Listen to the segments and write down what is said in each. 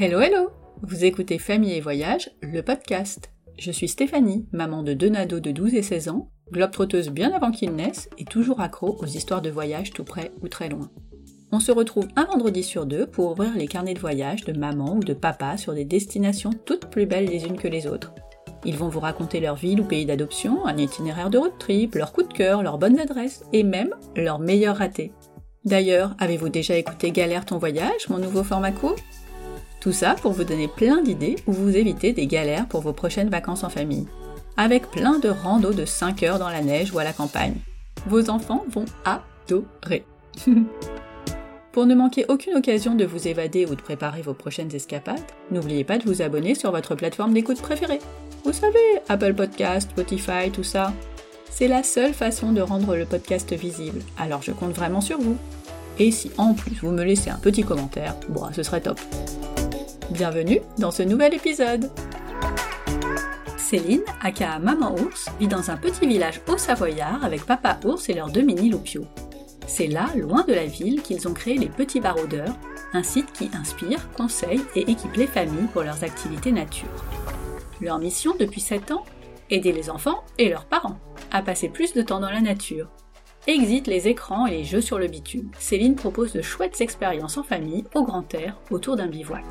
Hello hello Vous écoutez Famille et Voyage, le podcast. Je suis Stéphanie, maman de deux nados de 12 et 16 ans, globe-trotteuse bien avant qu'ils naissent et toujours accro aux histoires de voyage tout près ou très loin. On se retrouve un vendredi sur deux pour ouvrir les carnets de voyage de maman ou de papa sur des destinations toutes plus belles les unes que les autres. Ils vont vous raconter leur ville ou pays d'adoption, un itinéraire de road trip, leurs coups de cœur, leurs bonnes adresses et même leurs meilleurs ratés. D'ailleurs, avez-vous déjà écouté Galère ton voyage, mon nouveau format tout ça pour vous donner plein d'idées ou vous éviter des galères pour vos prochaines vacances en famille. Avec plein de randos de 5 heures dans la neige ou à la campagne. Vos enfants vont adorer. pour ne manquer aucune occasion de vous évader ou de préparer vos prochaines escapades, n'oubliez pas de vous abonner sur votre plateforme d'écoute préférée. Vous savez, Apple Podcast, Spotify, tout ça. C'est la seule façon de rendre le podcast visible, alors je compte vraiment sur vous. Et si en plus vous me laissez un petit commentaire, bon, ce serait top. Bienvenue dans ce nouvel épisode Céline, aka Maman Ours, vit dans un petit village au Savoyard avec Papa Ours et leurs deux mini loupiaux. C'est là, loin de la ville, qu'ils ont créé les Petits Baroudeurs, un site qui inspire, conseille et équipe les familles pour leurs activités nature. Leur mission depuis 7 ans? Aider les enfants et leurs parents à passer plus de temps dans la nature. Exit les écrans et les jeux sur le bitume. Céline propose de chouettes expériences en famille, au grand air, autour d'un bivouac.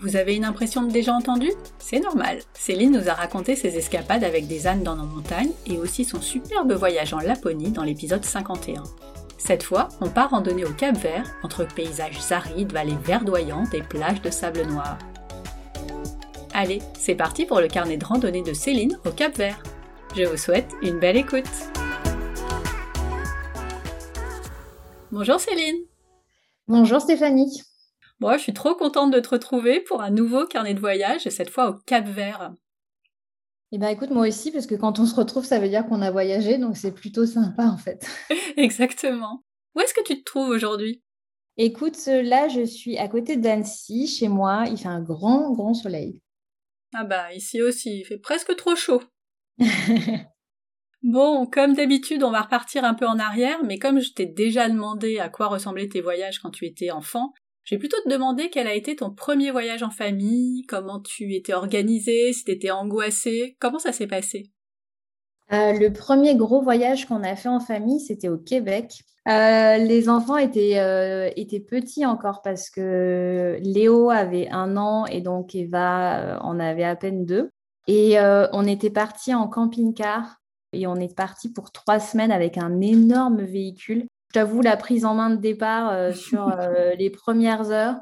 Vous avez une impression de déjà entendu? C'est normal. Céline nous a raconté ses escapades avec des ânes dans nos montagnes et aussi son superbe voyage en Laponie dans l'épisode 51. Cette fois, on part randonner au Cap Vert, entre paysages arides, vallées verdoyantes et plages de sable noir. Allez, c'est parti pour le carnet de randonnée de Céline au Cap Vert. Je vous souhaite une belle écoute. Bonjour Céline. Bonjour Stéphanie. Moi, je suis trop contente de te retrouver pour un nouveau carnet de voyage, et cette fois au Cap Vert. Eh bien, écoute, moi aussi, parce que quand on se retrouve, ça veut dire qu'on a voyagé, donc c'est plutôt sympa en fait. Exactement. Où est-ce que tu te trouves aujourd'hui? Écoute, là, je suis à côté d'Annecy, chez moi. Il fait un grand, grand soleil. Ah bah, ici aussi, il fait presque trop chaud. bon, comme d'habitude, on va repartir un peu en arrière, mais comme je t'ai déjà demandé à quoi ressemblaient tes voyages quand tu étais enfant, je vais plutôt te demander quel a été ton premier voyage en famille, comment tu étais organisée, si tu étais angoissée, comment ça s'est passé? Euh, le premier gros voyage qu'on a fait en famille, c'était au Québec. Euh, les enfants étaient, euh, étaient petits encore parce que Léo avait un an et donc Eva en avait à peine deux. Et on était partis en camping-car et on est parti pour trois semaines avec un énorme véhicule j'avoue, la prise en main de départ euh, sur euh, les premières heures,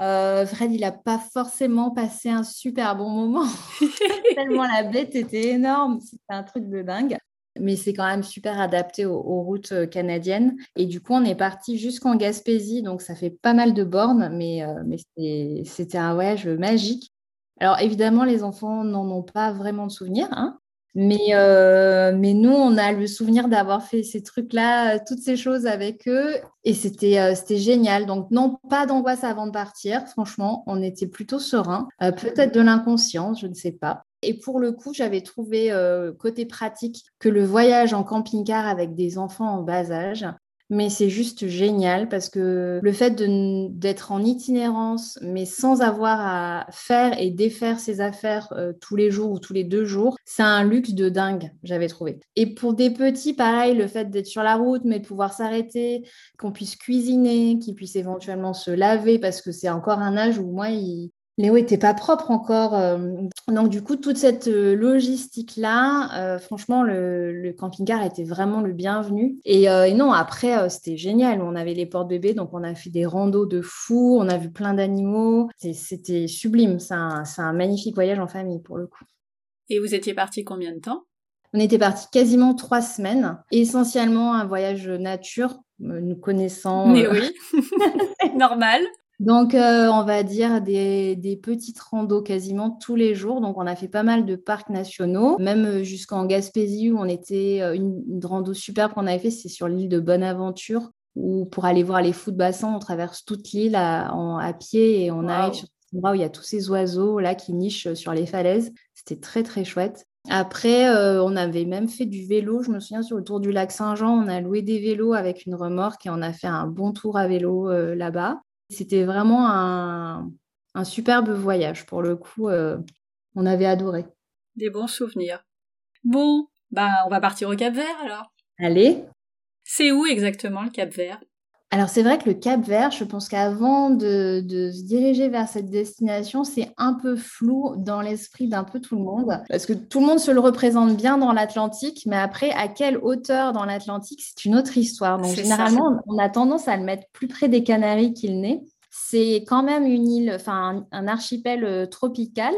euh, Fred, il n'a pas forcément passé un super bon moment. Tellement la bête était énorme. C'était un truc de dingue. Mais c'est quand même super adapté aux, routes canadiennes. Et du coup, on est parti jusqu'en Gaspésie. Donc, ça fait pas mal de bornes. Mais, mais c'était un voyage magique. Alors, évidemment, les enfants n'en ont pas vraiment de souvenirs. Hein mais, euh, mais nous, on a le souvenir d'avoir fait ces trucs-là, toutes ces choses avec eux. Et c'était euh, c'était génial. Donc, non, pas d'angoisse avant de partir. Franchement, on était plutôt serein. Euh, peut-être de l'inconscience, je ne sais pas. Et pour le coup, j'avais trouvé côté pratique que le voyage en camping-car avec des enfants en bas âge, mais c'est juste génial parce que le fait d'être en itinérance, mais sans avoir à faire et défaire ses affaires euh, tous les jours ou tous les deux jours, c'est un luxe de dingue, j'avais trouvé. Et pour des petits, pareil, le fait d'être sur la route, mais de pouvoir s'arrêter, qu'on puisse cuisiner, qu'ils puissent éventuellement se laver, parce que c'est encore un âge où moi, il, Léo était pas propre encore. Euh, donc du coup, toute cette euh, logistique-là, euh, franchement, le, camping-car était vraiment le bienvenu. Et, non, après, c'était génial. On avait les portes bébés, donc on a fait des randos de fou, on a vu plein d'animaux. C'était sublime. C'est un, un, magnifique voyage en famille pour le coup. Et vous étiez parti combien de temps? On était parti quasiment trois semaines. Essentiellement un voyage nature, nous connaissant. Mais oui, normal. Donc, euh, on va dire des, des, petites randos quasiment tous les jours. Donc, on a fait pas mal de parcs nationaux, même euh, jusqu'en Gaspésie où on était, euh, une, une rando superbe qu'on avait fait, c'est sur l'île de Bonaventure, où pour aller voir les fous de bassin, on traverse toute l'île à, à, pied et on arrive sur cet endroit où il y a tous ces oiseaux là qui nichent sur les falaises. C'était très, très chouette. Après, on avait même fait du vélo. Je me souviens sur le tour du lac Saint-Jean, on a loué des vélos avec une remorque et on a fait un bon tour à vélo là-bas. C'était vraiment un, un superbe voyage. Pour le coup, on avait adoré. Des bons souvenirs. Bon, bah on va partir au Cap Vert alors. Allez. C'est où exactement le Cap Vert alors c'est vrai que le Cap Vert, je pense qu'avant de, se diriger vers cette destination, c'est un peu flou dans l'esprit d'un peu tout le monde, parce que tout le monde se le représente bien dans l'Atlantique, mais après, à quelle hauteur dans l'Atlantique, c'est une autre histoire. Donc généralement, on a tendance à le mettre plus près des Canaries qu'il n'est. C'est quand même une île, enfin un, archipel euh, tropical.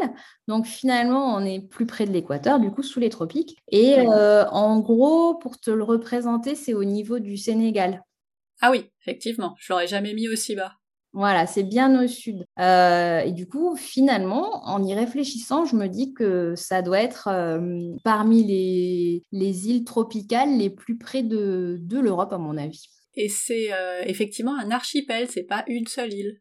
Donc finalement, on est plus près de l'équateur, du coup sous les tropiques. Et euh, en gros, pour te le représenter, c'est au niveau du Sénégal. Ah oui, effectivement, je l'aurais jamais mis aussi bas. Voilà, c'est bien au sud. Euh, et du coup, finalement, en y réfléchissant, je me dis que ça doit être euh, parmi les, les, îles tropicales les plus près de, de l'Europe, à mon avis. Et c'est euh, effectivement un archipel, c'est pas une seule île.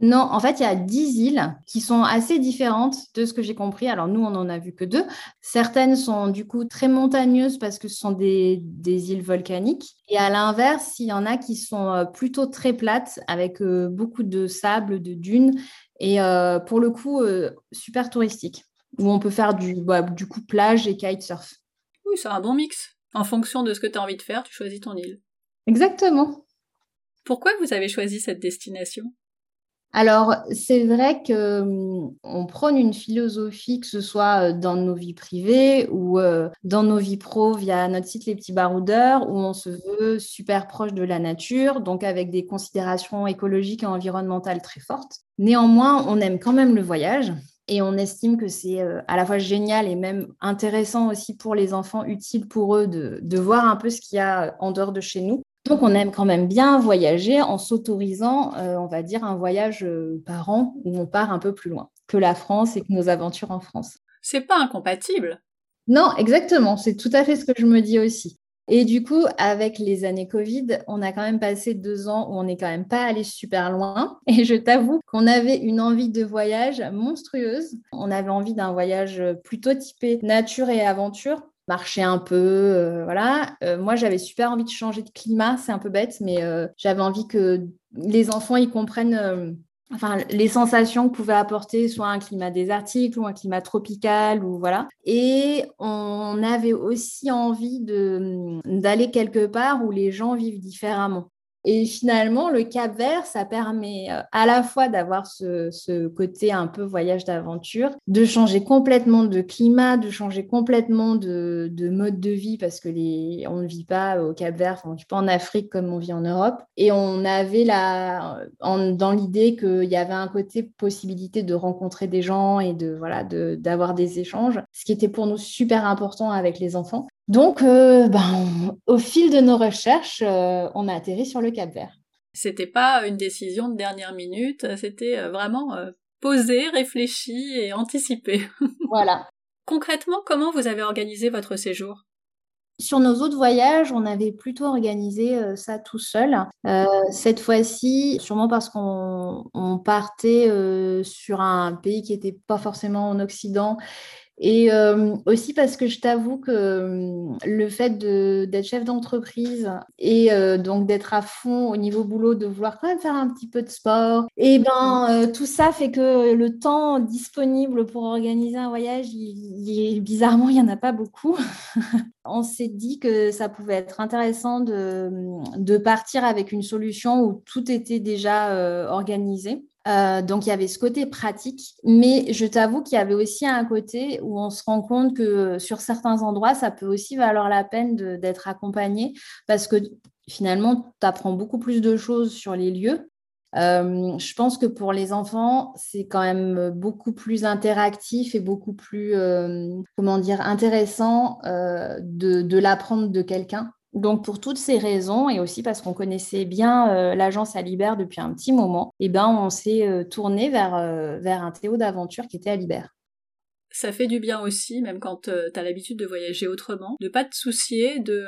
Non, en fait, il y a dix îles qui sont assez différentes de ce que j'ai compris. Alors, nous, on n'en a vu que deux. Certaines sont du coup très montagneuses parce que ce sont des, îles volcaniques. Et à l'inverse, il y en a qui sont euh, plutôt très plates avec euh, beaucoup de sable, de dunes et euh, pour le coup, super touristique où on peut faire du, bah, du coup plage et kitesurf. Oui, c'est un bon mix. En fonction de ce que tu as envie de faire, tu choisis ton île. Exactement. Pourquoi vous avez choisi cette destination? Alors, c'est vrai que hum, prône une philosophie, que ce soit euh, dans nos vies privées ou euh, dans nos vies pro via notre site Les Petits Baroudeurs, où on se veut super proche de la nature, donc avec des considérations écologiques et environnementales très fortes. Néanmoins, on aime quand même le voyage. Et on estime que c'est euh, à la fois génial et même intéressant aussi pour les enfants, utile pour eux de, de voir un peu ce qu'il y a en dehors de chez nous. Donc, on aime quand même bien voyager en s'autorisant, euh, on va dire, un voyage euh, par an où on part un peu plus loin que la France et que nos aventures en France. C'est pas incompatible. Non, exactement. C'est tout à fait ce que je me dis aussi. Et du coup, avec les années Covid, on a quand même passé deux ans où on n'est quand même pas allé super loin. Et je t'avoue qu'on avait une envie de voyage monstrueuse. On avait envie d'un voyage plutôt typé nature et aventure marcher un peu, euh, voilà. Euh, moi, j'avais super envie de changer de climat, c'est un peu bête, mais euh, j'avais envie que les enfants ils comprennent, enfin, les sensations que pouvait apporter soit un climat désertique ou un climat tropical ou voilà. Et on avait aussi envie d'aller quelque part où les gens vivent différemment. Et finalement, le Cap Vert, ça permet euh, à la fois d'avoir ce, côté un peu voyage d'aventure, de changer complètement de climat, de changer complètement de, mode de vie parce que les, on ne vit pas au Cap Vert, on ne vit pas en Afrique comme on vit en Europe. Et on avait la, dans l'idée qu'il y avait un côté possibilité de rencontrer des gens et de voilà d'avoir des échanges, ce qui était pour nous super important avec les enfants. Donc, euh, ben, au fil de nos recherches, euh, on a atterri sur le Cap Vert. C'était pas une décision de dernière minute, c'était euh, vraiment posé, réfléchi et anticipé. Voilà. Concrètement, comment vous avez organisé votre séjour? Sur nos autres voyages, on avait plutôt organisé ça tout seul. cette fois-ci, sûrement parce qu'on partait sur un pays qui n'était pas forcément en Occident et euh, aussi parce que je t'avoue que euh, le fait d'être chef d'entreprise et euh, donc d'être à fond au niveau boulot, de vouloir quand même faire un petit peu de sport, et eh ben tout ça fait que le temps disponible pour organiser un voyage, bizarrement, il n'y en a pas beaucoup. On s'est dit que ça pouvait être intéressant de, de, partir avec une solution où tout était déjà organisé. Euh, donc il y avait ce côté pratique, mais je t'avoue qu'il y avait aussi un côté où on se rend compte que sur certains endroits, ça peut aussi valoir la peine d'être accompagné parce que finalement, tu apprends beaucoup plus de choses sur les lieux. Euh, je pense que pour les enfants, c'est quand même beaucoup plus interactif et beaucoup plus, euh, comment dire, intéressant de l'apprendre de quelqu'un donc pour toutes ces raisons et aussi parce qu'on connaissait bien euh, l'agence Alibert depuis un petit moment, eh ben on s'est euh, tourné vers, euh, vers un Théo d'aventure qui était Alibert. Ça fait du bien aussi, même quand tu as l'habitude de voyager autrement, de pas te soucier de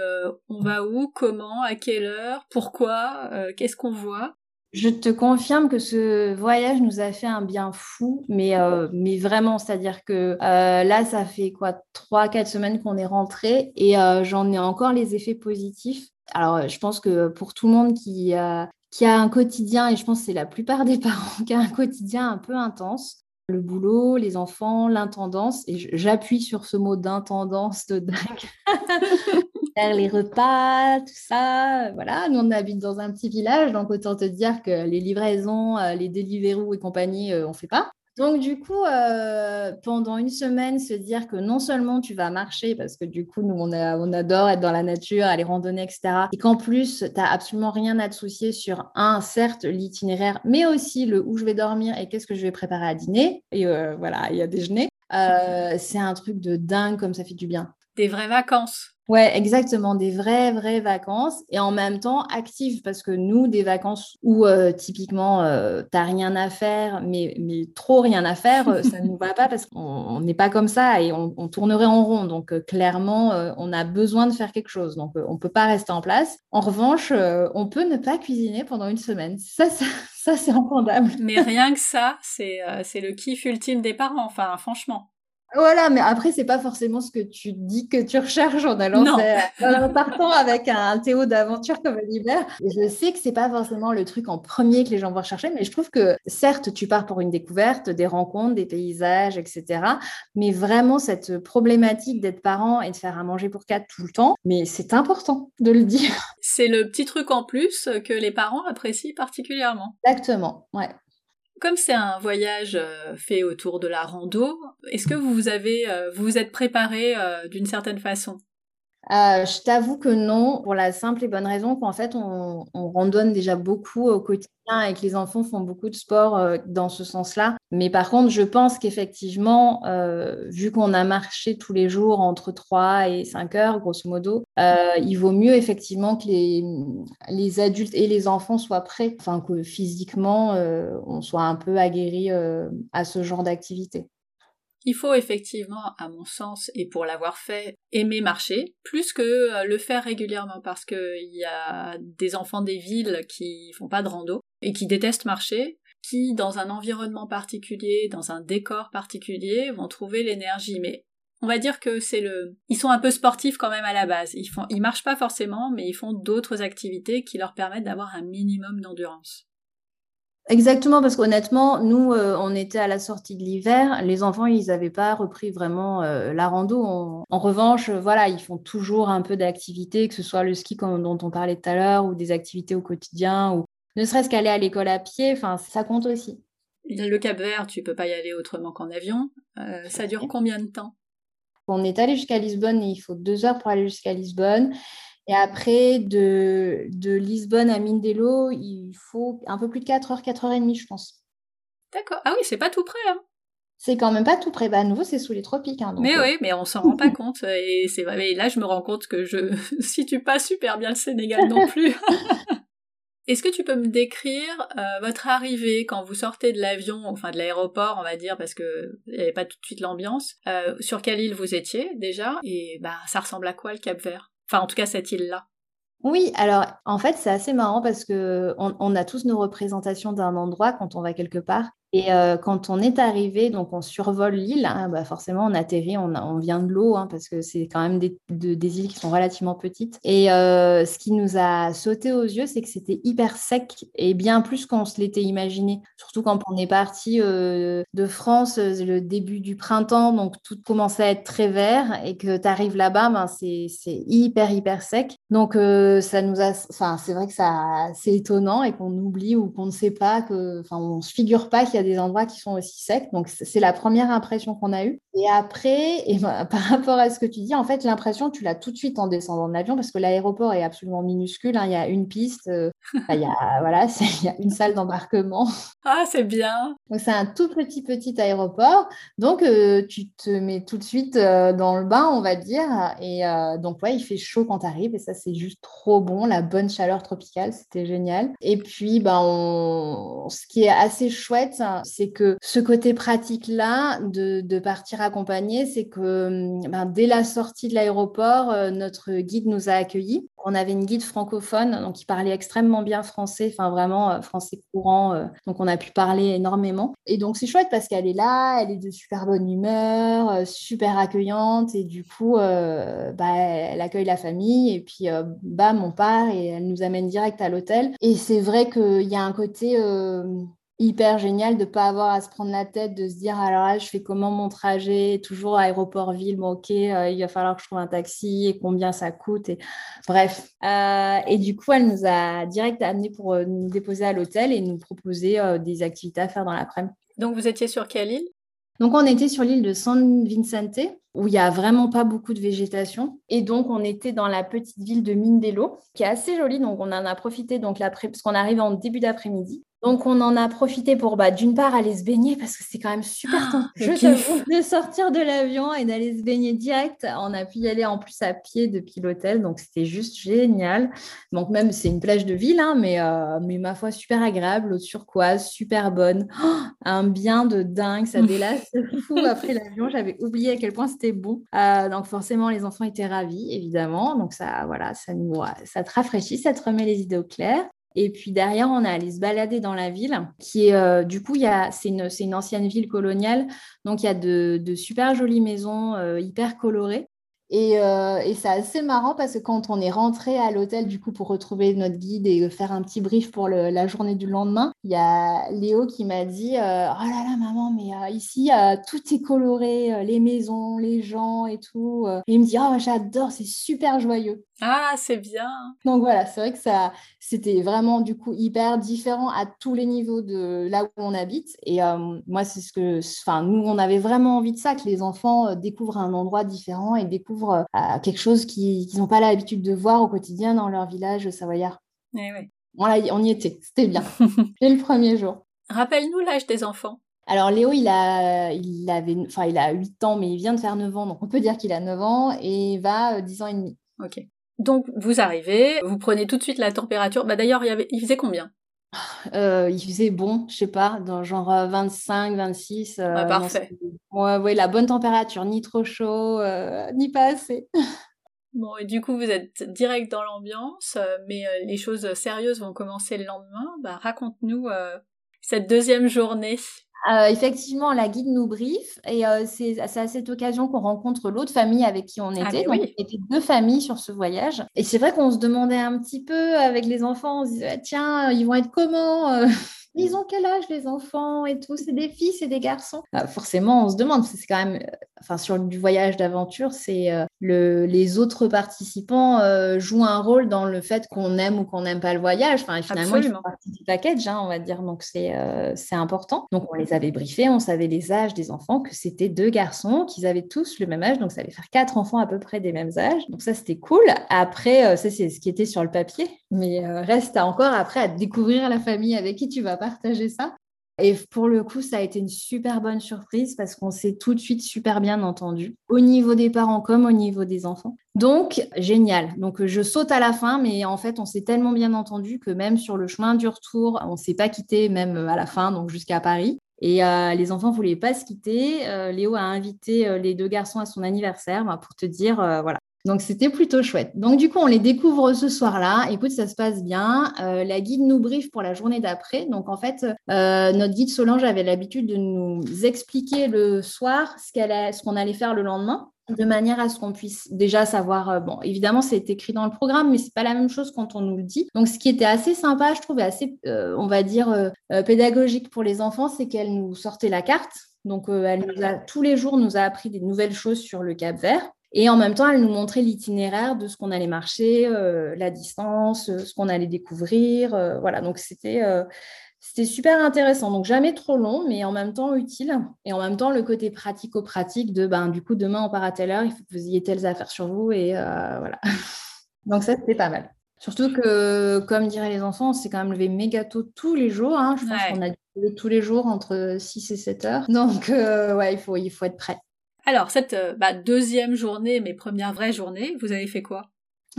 on va où, comment, à quelle heure, pourquoi, qu'est-ce qu'on voit. Je te confirme que ce voyage nous a fait un bien fou, mais, euh, mais vraiment, c'est-à-dire que euh, là, ça fait quoi, trois, quatre semaines qu'on est rentré et euh, j'en ai encore les effets positifs. Alors, je pense que pour tout le monde qui, qui a un quotidien, et je pense que c'est la plupart des parents, qui a un quotidien un peu intense. Le boulot, les enfants, l'intendance, et j'appuie sur ce mot d'intendance de dingue. Faire les repas, tout ça. Voilà, nous on habite dans un petit village, donc autant te dire que les livraisons, euh, les Deliveroo et compagnie, euh, on fait pas. Donc, du coup, euh, pendant une semaine, se dire que non seulement tu vas marcher, parce que du coup, nous, on, adore être dans la nature, aller randonner, etc. Et qu'en plus, tu n'as absolument rien à te soucier sur, un, certes, l'itinéraire, mais aussi le où je vais dormir et qu'est-ce que je vais préparer à dîner. Et voilà, il y a déjeuner. C'est un truc de dingue comme ça fait du bien. Des vraies vacances. Ouais, exactement, des vraies, vraies vacances et en même temps actives parce que nous, des vacances où euh, typiquement euh, tu n'as rien à faire, mais, mais trop rien à faire, euh, ça ne nous va pas parce qu'on n'est pas comme ça et on, tournerait en rond. Donc clairement, on a besoin de faire quelque chose. Donc on ne peut pas rester en place. En revanche, on peut ne pas cuisiner pendant une semaine. Ça, ça, ça c'est incroyable. Mais rien que ça, c'est le kiff ultime des parents, enfin franchement. Voilà, mais après, c'est pas forcément ce que tu dis que tu recherches en allant en partant avec un théo d'aventure comme l'hiver. Je sais que c'est pas forcément le truc en premier que les gens vont rechercher, mais je trouve que certes, tu pars pour une découverte, des rencontres, des paysages, etc. Mais vraiment, cette problématique d'être parent et de faire à manger pour quatre tout le temps, mais c'est important de le dire. C'est le petit truc en plus que les parents apprécient particulièrement. Exactement, ouais. Comme c'est un voyage euh, fait autour de la rando, est-ce que vous avez, euh, vous, vous êtes préparé euh, d'une certaine façon? Je t'avoue que non, pour la simple et bonne raison qu'en fait, on, on, randonne déjà beaucoup au quotidien et que les enfants font beaucoup de sport euh, dans ce sens-là. Mais par contre, je pense qu'effectivement, euh, vu qu'on a marché tous les jours entre 3 et 5 heures, grosso modo, euh, il vaut mieux effectivement que les, les adultes et les enfants soient prêts, enfin que physiquement, on soit un peu aguerri à ce genre d'activité. Il faut effectivement, à mon sens, et pour l'avoir fait, aimer marcher, plus que euh, le faire régulièrement, parce qu'il y a des enfants des villes qui font pas de rando et qui détestent marcher, qui, dans un environnement particulier, dans un décor particulier, vont trouver l'énergie. Mais on va dire que c'est le, ils sont un peu sportifs quand même à la base. Ils font, ils marchent pas forcément, mais ils font d'autres activités qui leur permettent d'avoir un minimum d'endurance. Exactement, parce qu'honnêtement, nous, euh, on était à la sortie de l'hiver. Les enfants, ils n'avaient pas repris vraiment euh, la rando. En revanche, voilà, ils font toujours un peu d'activité, que ce soit le ski dont on parlait tout à l'heure, ou des activités au quotidien, ou ne serait-ce qu'aller à l'école à pied. Enfin, ça compte aussi. Le Cap Vert, tu peux pas y aller autrement qu'en avion. Euh, ça dure combien de temps? On est allé jusqu'à Lisbonne et il faut deux heures pour aller jusqu'à Lisbonne. Et après, de, de Lisbonne à Mindelo, il faut un peu plus de 4 heures, 4 heures et demie, je pense. D'accord. Ah oui, c'est pas tout près. Hein. C'est quand même pas tout près. Bah, à nouveau, c'est sous les tropiques. Hein, mais euh. oui, mais on s'en rend pas compte. Et c'est là, je me rends compte que je situe pas super bien le Sénégal non plus. Est-ce que tu peux me décrire euh, votre arrivée quand vous sortez de l'avion, enfin de l'aéroport, on va dire, parce que il n'y avait pas tout de suite l'ambiance. Euh, sur quelle île vous étiez déjà? Et bah, ça ressemble à quoi le Cap Vert? Enfin, en tout cas, cette île-là. Oui, alors en fait, c'est assez marrant parce que on, a tous nos représentations d'un endroit quand on va quelque part. Et euh, quand on est arrivé, donc on survole l'île, hein, bah forcément on atterrit, on, vient de l'eau, hein, parce que c'est quand même des, îles qui sont relativement petites. Et euh, ce qui nous a sauté aux yeux, c'est que c'était hyper sec et bien plus qu'on se l'était imaginé. Surtout quand on est parti euh, de France, le début du printemps, donc tout commençait à être très vert et que tu arrives là-bas, ben, c'est hyper, hyper sec. Donc ça nous a, enfin c'est vrai que c'est étonnant et qu'on oublie ou qu'on ne sait pas que, enfin on se figure pas qu'il y a des endroits qui sont aussi secs. Donc, c'est la première impression qu'on a eue. Et après, et ben, par rapport à ce que tu dis, en fait, l'impression, tu l'as tout de suite en descendant de l'avion parce que l'aéroport est absolument minuscule. Hein. Il y a une piste, euh, il, y a, voilà, il y a une salle d'embarquement. Ah, c'est bien. Donc, c'est un tout petit, petit aéroport. Donc, euh, tu te mets tout de suite euh, dans le bain, on va dire. Et donc, ouais, il fait chaud quand tu arrives. Et ça, c'est juste trop bon. La bonne chaleur tropicale, c'était génial. Et puis, ben, ce qui est assez chouette, c'est que ce côté pratique-là de, de, partir accompagner, c'est que ben, dès la sortie de l'aéroport, euh, notre guide nous a accueillis. On avait une guide francophone, donc qui parlait extrêmement bien français, enfin vraiment euh, français courant, euh, donc on a pu parler énormément. Et donc c'est chouette parce qu'elle est là, elle est de super bonne humeur, super accueillante, et du coup, bah, elle accueille la famille, et puis bam, on part, et elle nous amène direct à l'hôtel. Et c'est vrai qu'il y a un côté hyper génial de ne pas avoir à se prendre la tête, de se dire alors là, je fais comment mon trajet, toujours aéroport-ville, bon ok, euh, il va falloir que je trouve un taxi et combien ça coûte. Et... Bref. Euh, et du coup, elle nous a direct amené pour euh, nous déposer à l'hôtel et nous proposer des activités à faire dans l'après-midi. Donc vous étiez sur quelle île? Donc, on était sur l'île de San Vicente, où il n'y a vraiment pas beaucoup de végétation. Et donc, on était dans la petite ville de Mindelo, qui est assez jolie. Donc, on en a profité, donc, parce qu'on arrive en début d'après-midi. Donc, on en a profité pour, bah, d'une part, aller se baigner parce que c'est quand même super ah, tentant de sortir de l'avion et d'aller se baigner direct. On a pu y aller en plus à pied depuis l'hôtel, donc c'était juste génial. Donc, même, c'est une plage de ville, hein, mais, euh, mais ma foi, super agréable, l'eau turquoise, super bonne. Oh, un bien de dingue, ça délasse fou après l'avion. J'avais oublié à quel point c'était bon. Euh, donc, forcément, les enfants étaient ravis, évidemment. Donc, ça, voilà, ça, nous, ça te rafraîchit, ça te remet les idées au clair. Et puis derrière, on a allé se balader dans la ville, qui est euh, du coup, c'est une, une, ancienne ville coloniale, donc il y a de, de super jolies maisons euh, hyper colorées. Euh, et, c'est assez marrant parce que quand on est rentré à l'hôtel, du coup, pour retrouver notre guide et faire un petit brief pour la journée du lendemain, il y a Léo qui m'a dit euh, Oh là là, maman, mais euh, ici, tout est coloré, les maisons, les gens et tout. Et il me dit Oh, j'adore, c'est super joyeux. Ah, c'est bien. Donc voilà, c'est vrai que ça, c'était vraiment du coup hyper différent à tous les niveaux de là où on habite. Et moi, c'est ce que, enfin, nous, on avait vraiment envie de ça, que les enfants découvrent un endroit différent et découvrent à quelque chose qu'ils n'ont pas l'habitude de voir au quotidien dans leur village savoyard. Eh ouais. on y était, c'était bien. Dès le premier jour. Rappelle-nous l'âge des enfants. Alors Léo, il a, il avait, enfin, il a 8 ans, mais il vient de faire 9 ans, donc on peut dire qu'il a 9 ans et il va 10 euh, ans et demi. Ok. Donc vous arrivez, vous prenez tout de suite la température. Bah d'ailleurs, il, y avait... il faisait combien? Euh, il faisait bon, je sais pas, dans genre 25, euh, 26. Euh, ah, parfait. Ouais, la bonne température, ni trop chaud, ni pas assez. Bon, et du coup, vous êtes direct dans l'ambiance, mais les choses sérieuses vont commencer le lendemain. Bah, raconte-nous cette deuxième journée. Euh, effectivement, la guide nous brief et euh, c'est à cette occasion qu'on rencontre l'autre famille avec qui on ah, était. Donc, il y était deux familles sur ce voyage. Et c'est vrai qu'on se demandait un petit peu avec les enfants, on se disait, tiens, ils vont être comment euh? Ils ont quel âge les enfants et tout? C'est des filles, c'est des garçons bah, Forcément, on se demande, c'est quand même, euh, enfin sur du voyage d'aventure, c'est euh, le, les autres participants euh, jouent un rôle dans le fait qu'on aime ou qu'on n'aime pas le voyage. Enfin, finalement, ils font partie du package, hein, on va dire, donc c'est c'est important. Donc on les avait briefés, on savait les âges des enfants, que c'était deux garçons, qu'ils avaient tous le même âge, donc ça allait faire quatre enfants à peu près des mêmes âges. Donc ça, c'était cool. Après, ça c'est ce qui était sur le papier, mais reste encore après à découvrir la famille avec qui tu vas partager ça. Et pour le coup, ça a été une super bonne surprise parce qu'on s'est tout de suite super bien entendu, au niveau des parents comme au niveau des enfants. Donc, génial. Donc, je saute à la fin, mais en fait, on s'est tellement bien entendu que même sur le chemin du retour, on ne s'est pas quitté, même à la fin, donc jusqu'à Paris. Et euh, les enfants voulaient pas se quitter. Euh, Léo a invité euh, les deux garçons à son anniversaire bah, pour te dire, voilà, donc, c'était plutôt chouette. Donc, du coup, on les découvre ce soir-là. Écoute, ça se passe bien. Euh, la guide nous brief pour la journée d'après. Donc, en fait, euh, notre guide Solange avait l'habitude de nous expliquer le soir ce qu'on allait faire le lendemain de manière à ce qu'on puisse déjà savoir, euh, bon, évidemment, c'est écrit dans le programme, mais c'est pas la même chose quand on nous le dit. Donc, ce qui était assez sympa, je trouvais assez, on va dire, pédagogique pour les enfants, c'est qu'elle nous sortait la carte. Donc, elle nous a, tous les jours, nous a appris des nouvelles choses sur le Cap Vert. Et en même temps, elle nous montrait l'itinéraire de ce qu'on allait marcher, euh, la distance, euh, ce qu'on allait découvrir. Euh, voilà, donc c'était c'était super intéressant. Donc jamais trop long, mais en même temps utile. Et en même temps, le côté pratico-pratique de, ben, du coup, demain on part à telle heure, il faut que vous ayez telles affaires sur vous. Et voilà. donc ça, c'était pas mal. Surtout que, comme diraient les enfants, on s'est quand même levé méga tôt tous les jours. Hein. Je pense qu'on a dû tous les jours entre 6 et 7 heures. Donc, ouais, il faut, il faut être prêt. Alors, cette euh, bah, deuxième journée, mes premières vraies journées, vous avez fait quoi?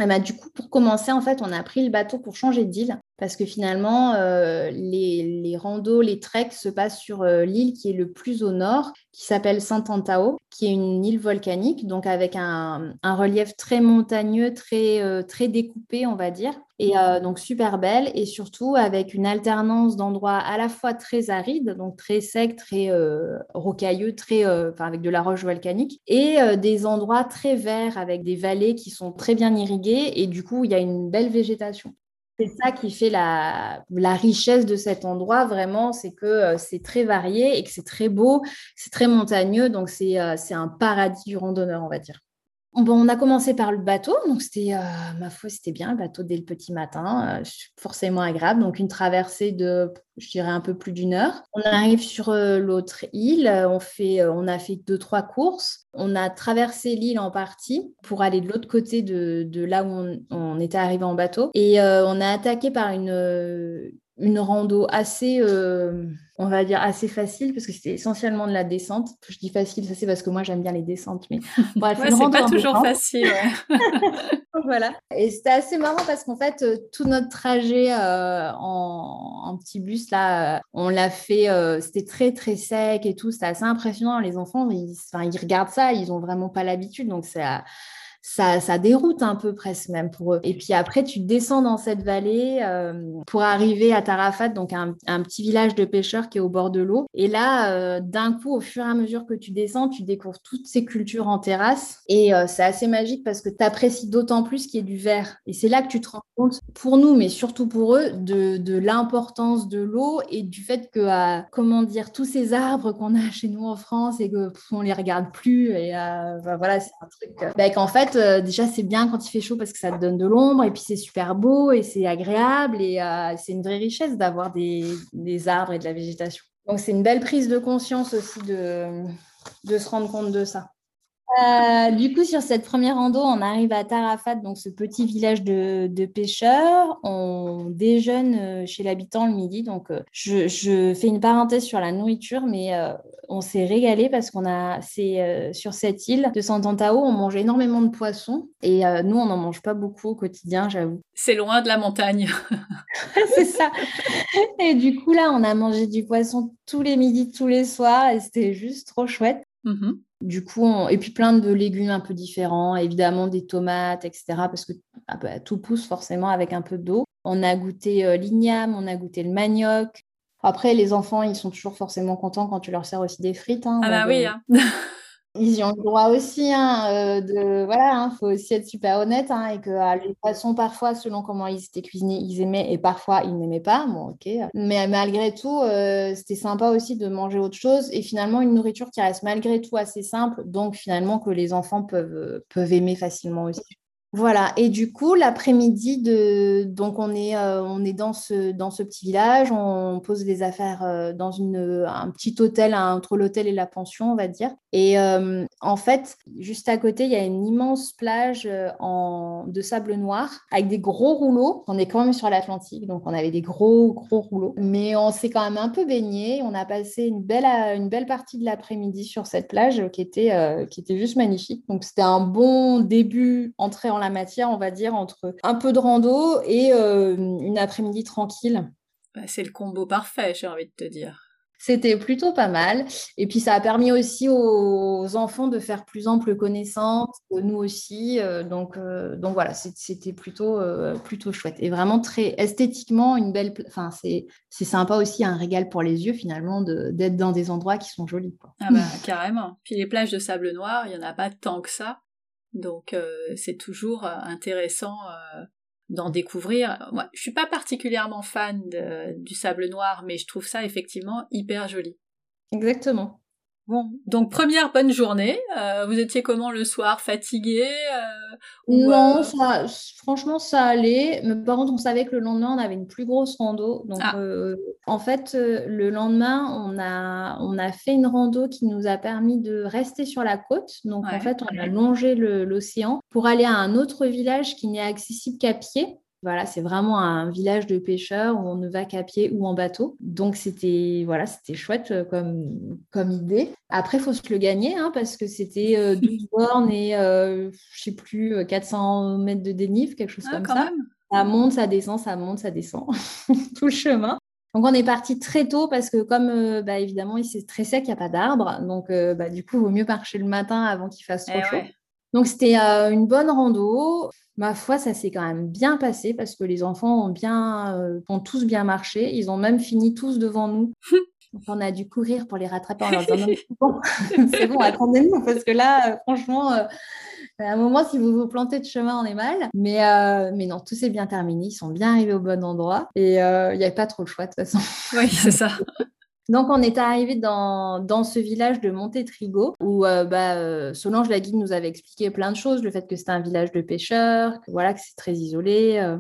Eh ben, Du coup, pour commencer, en fait, on a pris le bateau pour changer d'île. Parce que finalement, euh, les, les, randos, les treks se passent sur euh, l'île qui est le plus au nord, qui s'appelle Saint-Antao, qui est une île volcanique, donc avec un, un relief très montagneux, très, euh, très découpé, on va dire, et donc super belle, et surtout avec une alternance d'endroits à la fois très arides, donc très secs, très rocailleux, très, avec de la roche volcanique, et des endroits très verts avec des vallées qui sont très bien irriguées, et du coup, il y a une belle végétation. C'est ça qui fait la, richesse de cet endroit, vraiment, c'est que euh, c'est très varié et que c'est très beau, c'est très montagneux, donc c'est euh, un paradis du randonneur, on va dire. On a commencé par le bateau, donc c'était, euh, ma foi, c'était bien, le bateau dès le petit matin, euh, forcément agréable. Donc une traversée de, je dirais, un peu plus d'une heure. On arrive sur euh, l'autre île, on, fait, on a fait deux, trois courses. On a traversé l'île en partie pour aller de l'autre côté de, de, là où on, on était arrivé en bateau. Et on a attaqué par une, une rando assez, euh, on va dire, assez facile, parce que c'était essentiellement de la descente. Je dis facile, ça c'est parce que moi j'aime bien les descentes, mais bref, c'est pas toujours facile. voilà. Et c'était assez marrant parce qu'en fait, euh, tout notre trajet euh, en, petit bus, là, on l'a fait, c'était très très sec et tout, c'était assez impressionnant. Les enfants, ils, ils regardent ça, ils ont vraiment pas l'habitude, donc c'est ça, déroute un peu presque même pour eux. Et puis après, tu descends dans cette vallée euh, pour arriver à Tarafat, donc un, petit village de pêcheurs qui est au bord de l'eau. Et là, euh, d'un coup, au fur et à mesure que tu descends, tu découvres toutes ces cultures en terrasse. Et euh, c'est assez magique parce que tu apprécies d'autant plus qu'il y ait du vert. Et c'est là que tu te rends compte, pour nous, mais surtout pour eux, de, l'importance de l'eau et du fait que, comment dire, tous ces arbres qu'on a chez nous en France et qu'on les regarde plus. Et voilà, c'est un truc bah, qu'en fait, euh, déjà, c'est bien quand il fait chaud parce que ça te donne de l'ombre et puis c'est super beau et c'est agréable et euh, c'est une vraie richesse d'avoir des, arbres et de la végétation. Donc, c'est une belle prise de conscience aussi de, de se rendre compte de ça. Euh, du coup, sur cette première rando, on arrive à Tarafat, donc ce petit village de, pêcheurs. On déjeune chez l'habitant le midi. Donc, je, fais une parenthèse sur la nourriture, mais on s'est régalé parce qu'on a, c'est euh, sur cette île de Sant'Antao, on mange énormément de poissons et euh, nous, on n'en mange pas beaucoup au quotidien, j'avoue. C'est loin de la montagne. c'est ça. Et du coup, là, on a mangé du poisson tous les midis, tous les soirs et c'était juste trop chouette. Mm-hmm. Du coup, et puis plein de légumes un peu différents, évidemment des tomates, etc. Parce que ah bah, tout pousse forcément avec un peu d'eau. On a goûté euh, l'igname, on a goûté le manioc, après, les enfants, ils sont toujours forcément contents quand tu leur sers aussi des frites. Hein, ah bah oui. Hein. ils y ont le droit aussi. Hein, euh, de, voilà, il hein, faut aussi être super honnête. et que ah, les poissons, parfois, selon comment ils étaient cuisinés, ils aimaient et parfois, ils n'aimaient pas. Bon, ok. Mais malgré tout, euh, c'était sympa aussi de manger autre chose. Et finalement, une nourriture qui reste malgré tout assez simple. Donc, finalement, que les enfants peuvent, peuvent aimer facilement aussi. Voilà, et du coup, l'après-midi, donc on est, euh, on est dans, ce, dans ce petit village, on pose les affaires euh, dans une, un petit hôtel, entre l'hôtel et la pension, on va dire. Et euh, en fait, juste à côté, il y a une immense plage en... de sable noir avec des gros rouleaux. On est quand même sur l'Atlantique, donc on avait des gros, gros rouleaux. Mais on s'est quand même un peu baigné. On a passé une belle, une belle partie de l'après-midi sur cette plage qui était, qui était juste magnifique. Donc c'était un bon début, entrée en matière, on va dire, entre un peu de rando et euh, une après-midi tranquille. Bah, c'est le combo parfait, j'ai envie de te dire. C'était plutôt pas mal. Et puis, ça a permis aussi aux enfants de faire plus ample connaissance, nous aussi. Euh, donc, euh, donc voilà, c'était plutôt, plutôt chouette. Et vraiment très esthétiquement, une belle. Enfin, c'est sympa aussi, un régal pour les yeux finalement d'être dans des endroits qui sont jolis. Ah bah, carrément. Puis les plages de sable noir, il n'y en a pas tant que ça. Donc euh, c'est toujours euh, intéressant euh, d'en découvrir. Moi, je suis pas particulièrement fan du sable noir, mais je trouve ça effectivement hyper joli. Exactement. Bon, donc première bonne journée. Euh, vous étiez comment le soir Fatigué euh, Non, euh, franchement, ça allait. Mais par contre, on savait que le lendemain, on avait une plus grosse rando. Donc, ah. en fait, le lendemain, on a, on a fait une rando qui nous a permis de rester sur la côte. Donc, en fait, on a longé l'océan pour aller à un autre village qui n'est accessible qu'à pied. Voilà, c'est vraiment un village de pêcheurs où on ne va qu'à pied ou en bateau. Donc c'était voilà, c'était chouette euh, comme, comme idée. Après, il faut se le gagner hein, parce que c'était 12 euh, bornes et euh, je sais plus 400 mètres de dénive, quelque chose ah, comme ça. Ça monte, ça descend, ça monte, ça descend, tout le chemin. Donc on est parti très tôt parce que comme euh, bah, évidemment c'est très sec, il n'y a pas d'arbres, donc euh, bah, du coup il vaut mieux marcher le matin avant qu'il fasse trop eh chaud. Donc c'était euh, une bonne rando. Ma foi, ça s'est quand même bien passé parce que les enfants ont bien, ont tous bien marché. Ils ont même fini tous devant nous. Donc on a dû courir pour les rattraper en leur disant c'est bon, attendez-nous parce que là, franchement, à un moment, si vous vous plantez de chemin, on est mal. Mais, euh, mais non, tout s'est bien terminé. Ils sont bien arrivés au bon endroit. Et euh, il n'y avait pas trop le choix, de toute façon. Oui, c'est ça. Donc, on est arrivé dans, ce village de Montétrigo où euh, bah, Solange, la guide, nous avait expliqué plein de choses. Le fait que c'était un village de pêcheurs, que, voilà, que c'est très isolé.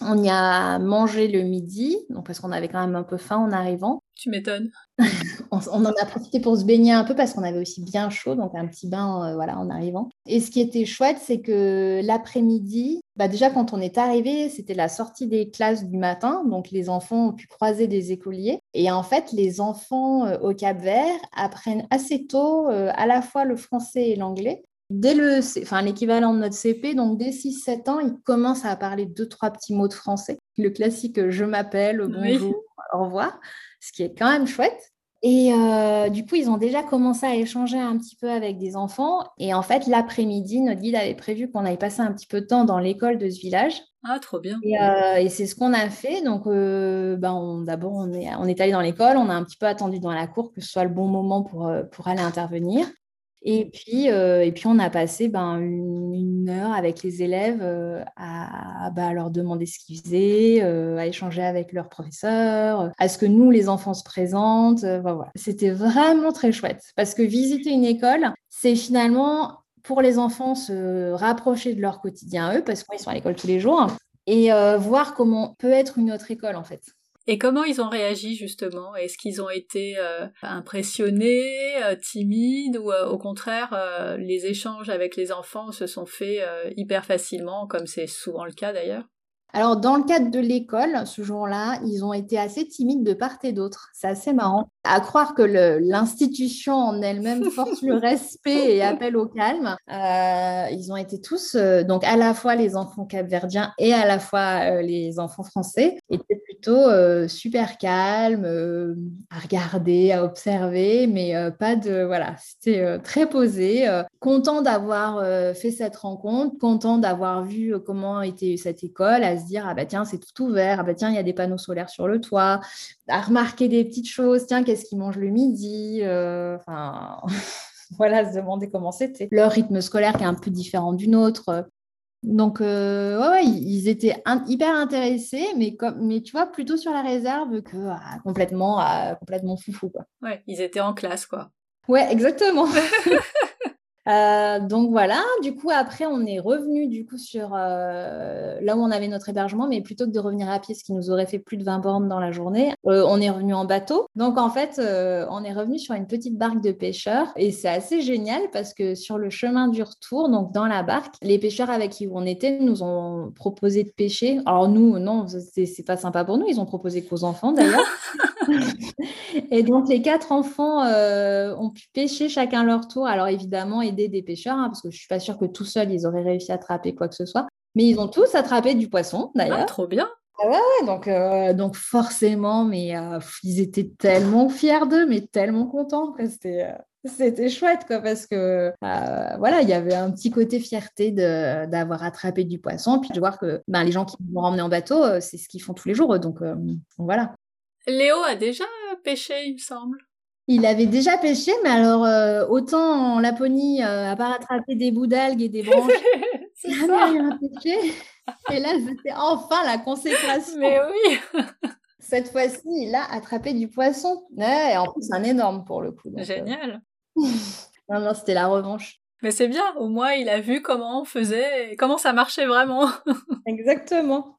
On y a mangé le midi, donc parce qu'on avait quand même un peu faim en arrivant. Tu m'étonnes. on, en a profité pour se baigner un peu parce qu'on avait aussi bien chaud, donc un petit bain euh, voilà, en arrivant. Et ce qui était chouette, c'est que l'après-midi, bah déjà quand on est arrivé, c'était la sortie des classes du matin, donc les enfants ont pu croiser des écoliers. Et en fait, les enfants euh, au Cap Vert apprennent assez tôt euh, à la fois le français et l'anglais. Dès le, enfin, l'équivalent de notre CP, donc dès 6-7 ans, ils commencent à parler deux, trois petits mots de français. Le classique je m'appelle, bonjour, au revoir ce qui est quand même chouette. Et euh, du coup, ils ont déjà commencé à échanger un petit peu avec des enfants. Et en fait, l'après-midi, notre guide avait prévu qu'on aille passer un petit peu de temps dans l'école de ce village. Ah, trop bien. Et, euh, c'est ce qu'on a fait. Donc, euh, ben, d'abord, on est, on est allé dans l'école. On a un petit peu attendu dans la cour que ce soit le bon moment pour, pour aller intervenir. Et puis, euh, et puis on a passé ben, une, heure avec les élèves euh, à, bah, leur demander ce qu'ils faisaient, euh, à échanger avec leurs professeurs, à ce que nous, les enfants, se présentent. voilà. C'était vraiment très chouette parce que visiter une école, c'est finalement pour les enfants se rapprocher de leur quotidien, eux, parce qu'ils sont à l'école tous les jours, et voir comment peut être une autre école en fait. Et comment ils ont réagi justement? Est-ce qu'ils ont été euh, impressionnés, euh, timides ou euh, au contraire les échanges avec les enfants se sont faits hyper facilement comme c'est souvent le cas d'ailleurs? Alors, dans le cadre de l'école, ce jour-là, ils ont été assez timides de part et d'autre. C'est assez marrant. À croire que l'institution en elle-même force le respect et appelle au calme. Euh, ils ont été tous, euh, donc à la fois les enfants capverdiens et à la fois euh, les enfants français, étaient plutôt super calmes, à regarder, à observer, mais pas de. Voilà, c'était très posé. content d'avoir fait cette rencontre, content d'avoir vu comment était cette école, se dire ah bah tiens c'est tout ouvert, ah bah tiens il y a des panneaux solaires sur le toit, à remarquer des petites choses, tiens qu'est-ce qu'ils mangent le midi, euh, enfin voilà se demander comment c'était leur rythme scolaire qui est un peu différent du nôtre. Donc euh, ouais, ils étaient hyper intéressés, mais comme mais tu vois plutôt sur la réserve que ah, complètement ah, complètement foufou quoi. Ouais, ils étaient en classe quoi. Ouais, exactement. Euh, donc voilà, du coup après on est revenu du coup sur euh, là où on avait notre hébergement, mais plutôt que de revenir à pied, ce qui nous aurait fait plus de 20 bornes dans la journée, euh, on est revenu en bateau. Donc en fait on est revenu sur une petite barque de pêcheurs et c'est assez génial parce que sur le chemin du retour, donc dans la barque, les pêcheurs avec qui on était nous ont proposé de pêcher. Alors nous non, c'est pas sympa pour nous, ils ont proposé qu'aux enfants d'ailleurs. et donc les quatre enfants ont pu pêcher chacun leur tour. Alors évidemment des pêcheurs, hein, parce que je suis pas sûre que tout seul ils auraient réussi à attraper quoi que ce soit. Mais ils ont tous attrapé du poisson, d'ailleurs. Ah, trop bien. Ah ouais, donc, euh, donc forcément, mais euh, ils étaient tellement fiers d'eux, mais tellement contents. C'était, euh, c'était chouette, quoi, parce que voilà, il y avait un petit côté fierté de, d'avoir attrapé du poisson, puis de voir que ben, les gens qui vont ramener en bateau, c'est ce qu'ils font tous les jours. Donc voilà. Léo a déjà pêché, il me semble. Il avait déjà pêché, mais alors euh, autant en Laponie, euh, à part attraper des bouts d'algues et des branches, c'est rien pêché. Et là, c'était enfin la consécration. Mais oui Cette fois-ci, il a attrapé du poisson. et en plus, un énorme pour le coup. Euh. Génial. non, non, c'était la revanche. Mais c'est bien, au moins il a vu comment on faisait et comment ça marchait vraiment. Exactement.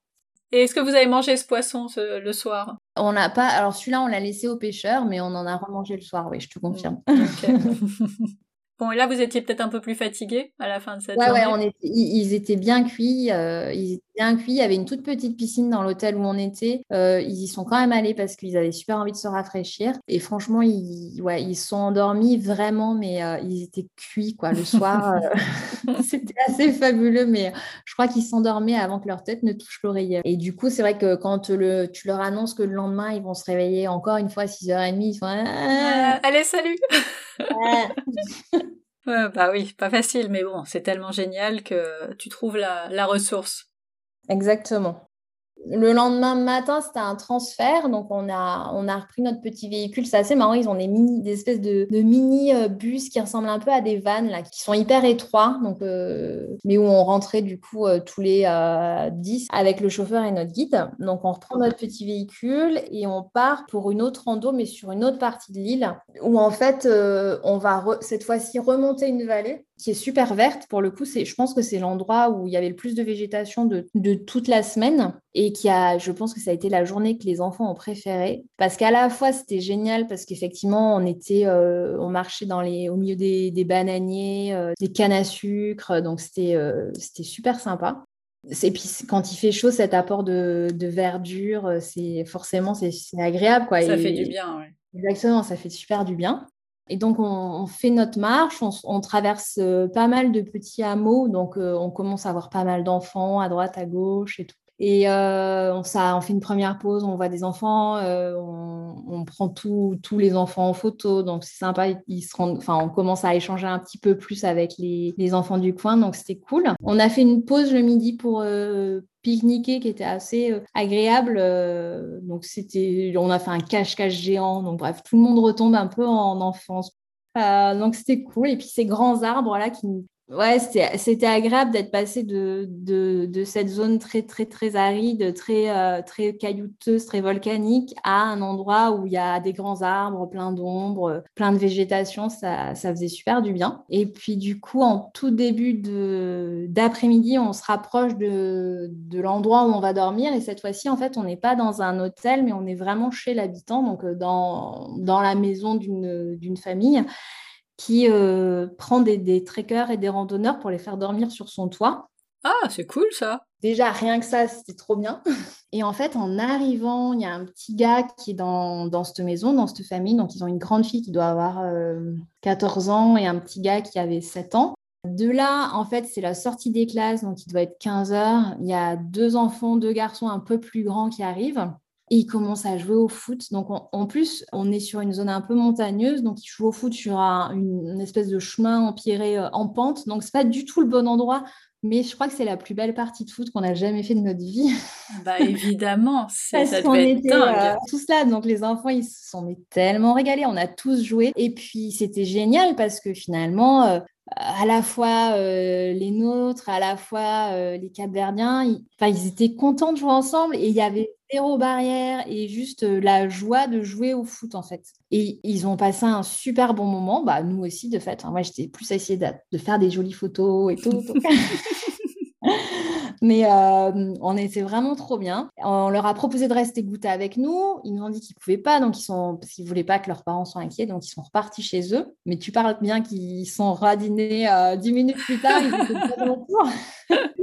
Et est-ce que vous avez mangé ce poisson le soir? On n'a pas. Alors celui-là, on l'a laissé aux pêcheurs, mais on en a remangé le soir. Oui, je te confirme. Bon, et là, vous étiez peut-être un peu plus fatigué à la fin de cette ouais, journée? Ouais, on était, ils, étaient bien cuits. Euh, ils bien cuits. Il y avait une toute petite piscine dans l'hôtel où on était. Euh, ils y sont quand même allés parce qu'ils avaient super envie de se rafraîchir. Et franchement, ils, ouais, ils sont endormis vraiment, mais euh, ils étaient cuits quoi. Le soir, c'était assez fabuleux, mais je crois qu'ils s'endormaient avant que leur tête ne touche l'oreiller. Et du coup, c'est vrai que quand le, tu leur annonces que le lendemain, ils vont se réveiller encore une fois à 6h30, ils font ah, Allez, salut bah oui, pas facile, mais bon, c'est tellement génial que tu trouves la ressource. Exactement. Le lendemain matin, c'était un transfert. Donc, on a, on a repris notre petit véhicule. C'est assez marrant. Ils ont des, mini, des espèces de, mini-bus euh, qui ressemblent un peu à des vannes, là, qui sont hyper étroits. Donc, euh, mais où on rentrait du coup euh, tous les 10 avec le chauffeur et notre guide. Donc, on reprend notre petit véhicule et on part pour une autre rando, mais sur une autre partie de l'île, où en fait, on va cette fois-ci remonter une vallée qui est super verte. Pour le coup, c'est, je pense que c'est l'endroit où il y avait le plus de végétation de, de toute la semaine et qui a, je pense que ça a été la journée que les enfants ont préférée parce qu'à la fois c'était génial parce qu'effectivement on était, euh, on marchait dans les, au milieu des, des bananiers, euh, des cannes à sucre, donc c'était, euh, c'était super sympa. Et puis quand il fait chaud, cet apport de, de verdure, c'est forcément c'est, agréable quoi. Ça fait du bien, ouais. Exactement, ça fait super du bien. Et donc, on, fait notre marche, on, traverse pas mal de petits hameaux, donc on commence à avoir pas mal d'enfants à droite, à gauche et tout. Et euh, on, fait une première pause, on voit des enfants, euh, on, prend tous les enfants en photo, donc c'est sympa. Ils se rendent, enfin, on commence à échanger un petit peu plus avec les, les enfants du coin, donc c'était cool. On a fait une pause le midi pour euh, pique-niquer qui était assez agréable. donc c'était, on a fait un cache-cache géant. Donc bref, tout le monde retombe un peu en enfance. donc c'était cool. Et puis ces grands arbres là qui, Ouais, c'était agréable d'être passé de, de, cette zone très, très, très aride, très, euh, très caillouteuse, très volcanique, à un endroit où il y a des grands arbres, plein d'ombre, plein de végétation. Ça, ça faisait super du bien. Et puis, du coup, en tout début d'après-midi, on se rapproche de, l'endroit où on va dormir. Et cette fois-ci, en fait, on n'est pas dans un hôtel, mais on est vraiment chez l'habitant, donc euh, dans, dans la maison d'une famille qui euh, prend des, des trekkers et des randonneurs pour les faire dormir sur son toit. Ah, c'est cool ça. Déjà, rien que ça, c'était trop bien. Et en fait, en arrivant, il y a un petit gars qui est dans, dans cette maison, dans cette famille. Donc, ils ont une grande fille qui doit avoir 14 euh, ans et un petit gars qui avait 7 ans. De là, en fait, c'est la sortie des classes, donc il doit être 15 heures. Il y a deux enfants, deux garçons un peu plus grands qui arrivent et ils commencent à jouer au foot. Donc en plus, on est sur une zone un peu montagneuse, donc ils jouent au foot sur une, espèce de chemin empierré euh, en pente. Donc c'est pas du tout le bon endroit, mais je crois que c'est la plus belle partie de foot qu'on a jamais fait de notre vie. Bah évidemment, ça devait être dingue. Euh, tout cela, donc les enfants ils se sont tellement régalés. On a tous joué et puis c'était génial parce que finalement. Euh, à la fois les nôtres, à la fois les Capverdiens, ils, ils étaient contents de jouer ensemble et il y avait zéro barrière et juste euh, la joie de jouer au foot en fait. Et ils ont passé un super bon moment, bah nous aussi de fait. moi j'étais plus à essayer de, faire des jolies photos et tout. Mais euh, on était vraiment trop bien. On leur a proposé de rester goûter avec nous. Ils nous ont dit qu'ils ne pouvaient pas, donc ils sont, parce qu'ils ne voulaient pas que leurs parents soient inquiets, donc ils sont repartis chez eux. Mais tu parles bien qu'ils sont radinés euh, dix minutes plus tard. Ils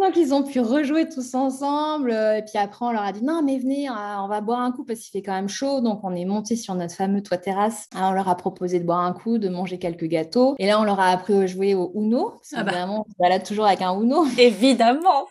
donc ils ont pu rejouer tous ensemble. Et puis après, on leur a dit non, mais venez, on va boire un coup parce qu'il fait quand même chaud. Donc on est monté sur notre fameux toit terrasse. on leur a proposé de boire un coup, de manger quelques gâteaux. Et là, on leur a appris à jouer au Uno. Ah bah. Vraiment, on se balade toujours avec un Uno. Évidemment.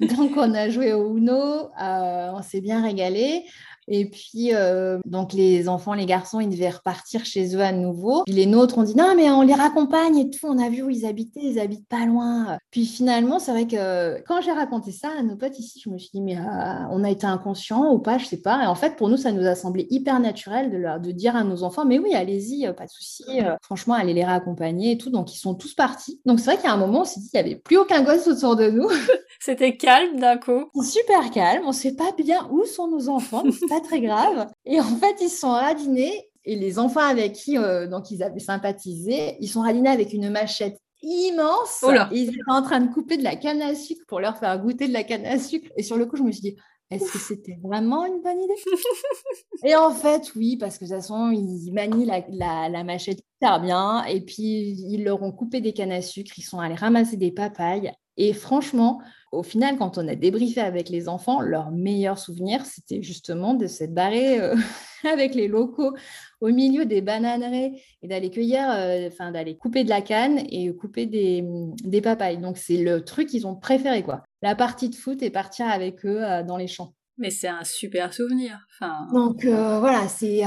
Donc, on a joué au Uno, euh, on s'est bien régalé. Et puis, euh, donc les enfants, les garçons, ils devaient repartir chez eux à nouveau. Puis les nôtres ont dit non, mais on les raccompagne et tout. On a vu où ils habitaient, ils habitent pas loin. Puis finalement, c'est vrai que quand j'ai raconté ça à nos potes ici, je me suis dit, mais euh, on a été inconscient ou pas, je sais pas. Et en fait, pour nous, ça nous a semblé hyper naturel de, leur, de dire à nos enfants, mais oui, allez-y, euh, pas de souci. franchement, allez les raccompagner et tout. Donc, ils sont tous partis. Donc, c'est vrai qu'à un moment, on s'est dit, il n'y avait plus aucun gosse autour de nous. C'était calme d'un coup. Super calme. On sait pas bien où sont nos enfants, mais c'est pas très grave. Et en fait, ils sont radinés. Et les enfants avec qui euh, donc ils avaient sympathisé, ils sont radinés avec une machette immense. ils étaient en train de couper de la canne à sucre pour leur faire goûter de la canne à sucre. Et sur le coup, je me suis dit, est-ce que c'était vraiment une bonne idée? Et en fait, oui, parce que de toute façon, ils manient la, la, machette hyper bien. Et puis, ils leur ont coupé des cannes à sucre. Ils sont allés ramasser des papayes. Et franchement, au final, quand on a débriefé avec les enfants, leur meilleur souvenir, c'était justement de s'être barré euh, avec les locaux au milieu des bananeraies et d'aller cueillir, euh, enfin d'aller couper de la canne et couper des, des papayes. Donc c'est le truc qu'ils ont préféré, quoi. La partie de foot et partir avec eux euh, dans les champs. Mais c'est un super souvenir. Enfin... Donc voilà, c'est,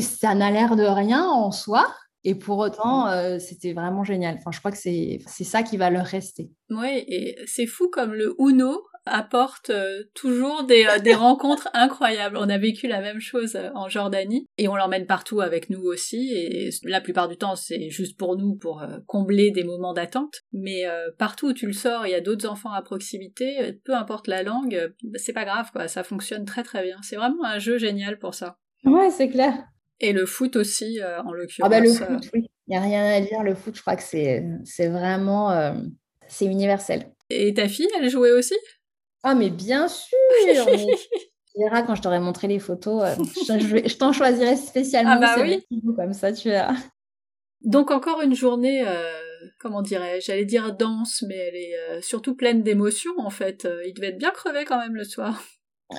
ça n'a l'air de rien en soi, et pour autant, euh, c'était vraiment génial. Enfin, je crois que c'est ça qui va leur rester. Oui, et c'est fou comme le Uno apporte euh, toujours des, euh, des rencontres incroyables. On a vécu la même chose en Jordanie et on l'emmène partout avec nous aussi. Et la plupart du temps, c'est juste pour nous, pour combler des moments d'attente. Mais partout où tu le sors, il y a d'autres enfants à proximité. Peu importe la langue, c'est pas grave, quoi. Ça fonctionne très très bien. C'est vraiment un jeu génial pour ça. Ouais, c'est clair. Et le foot aussi, euh, en l'occurrence. Ah bah le euh. foot, oui. Il n'y a rien à dire. Le foot, je crois que c'est, vraiment... Euh, c'est universel. Et ta fille, elle jouait aussi? Ah mais bien sûr Tu verras quand je t'aurai montré les photos. je, t'en choisirai spécialement. Ah bah oui Comme ça, tu verras. Donc encore une journée, comment dirais-je J'allais dire dense, mais elle est surtout pleine d'émotions en fait. il devait être bien crevé quand même le soir.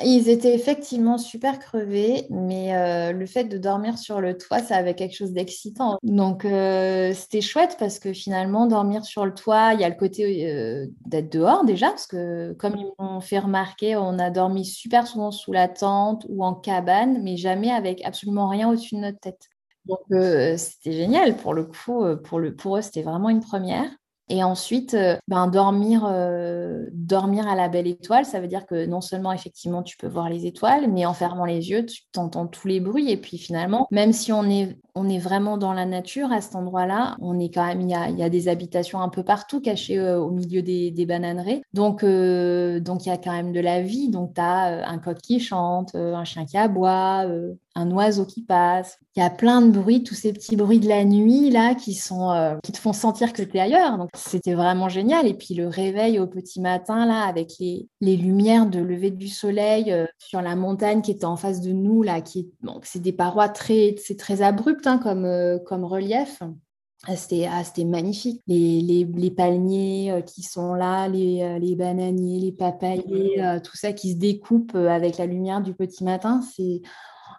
Ils étaient effectivement super crevés, mais euh, le fait de dormir sur le toit, ça avait quelque chose d'excitant. Donc euh, c'était chouette parce que finalement, dormir sur le toit, il y a le côté euh, d'être dehors déjà, parce que comme ils m'ont fait remarquer, on a dormi super souvent sous la tente ou en cabane, mais jamais avec absolument rien au-dessus de notre tête. Donc c'était génial pour le coup, pour, le, pour eux, c'était vraiment une première. Et ensuite, euh, ben, dormir, euh, dormir à la belle étoile, ça veut dire que non seulement effectivement tu peux voir les étoiles, mais en fermant les yeux, tu t'entends tous les bruits. Et puis finalement, même si on est, on est vraiment dans la nature à cet endroit-là, on est quand même, il y a, des habitations un peu partout cachées euh, au milieu des, des. Donc, donc il y a quand même de la vie. Donc tu as un coq qui chante, un chien qui aboie, un oiseau qui passe. Il y a plein de bruits, tous ces petits bruits de la nuit là qui sont euh, qui te font sentir que tu es ailleurs. Donc c'était vraiment génial. Et puis le réveil au petit matin là avec les, les lumières de lever du soleil euh, sur la montagne qui était en face de nous là, qui bon, c'est des parois très c'est très abrupt hein, comme euh, comme relief. Ah, c'était magnifique. Les, les, les palmiers qui sont là, les, les bananiers, les papayers, tout ça qui se découpe avec la lumière du petit matin. C'est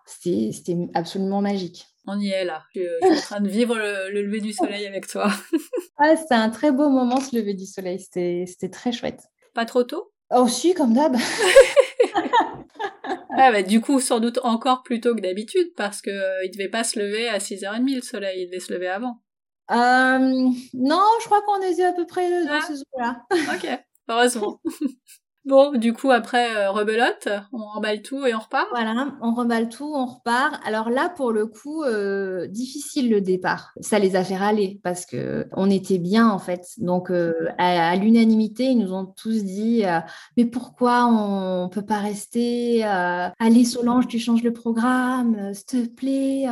c'était absolument magique. On y est là. Je, suis en train de vivre le, lever du soleil avec toi. ah, c'était un très beau moment ce lever du soleil. C'était très chouette. Pas trop tôt? Oh si, comme d'hab. ah, bah, du coup, sans doute encore plus tôt que d'habitude, parce qu'il euh, il devait pas se lever à 6h30 le soleil, il devait se lever avant. Euh, non, je crois qu'on était à peu près dans ah. ce jour-là. ok, heureusement. Bon, du coup, après, euh, rebelote, on remballe tout et on repart Voilà, on remballe tout, on repart. Alors là, pour le coup, euh, difficile le départ. Ça les a fait râler parce que on était bien, en fait. Donc, euh, à, l'unanimité, ils nous ont tous dit Mais pourquoi on ne peut pas rester Allez, Solange, tu changes le programme, s'il te plaît.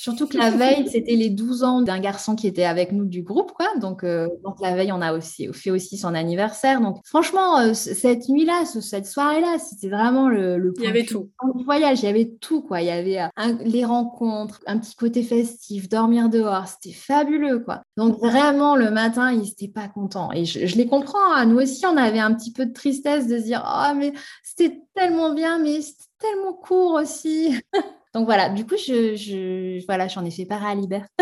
Surtout que la veille, c'était les 12 ans d'un garçon qui était avec nous du groupe, quoi. Donc, euh, donc la veille, on a aussi fait aussi son anniversaire. Donc, franchement, euh, cette nuit-là, cette soirée-là, c'était vraiment le, le Il y avait tout. Du voyage, il y avait tout, quoi. Il y avait euh, les rencontres, un petit côté festif, dormir dehors, c'était fabuleux, quoi. Donc, vraiment, le matin, ils n'étaient pas contents. Et je, les comprends. Hein. Nous aussi, on avait un petit peu de tristesse de se dire, oh, mais c'était tellement bien, mais c'était tellement court aussi. Donc voilà, du coup, je, je voilà, j'en ai fait part à Libert.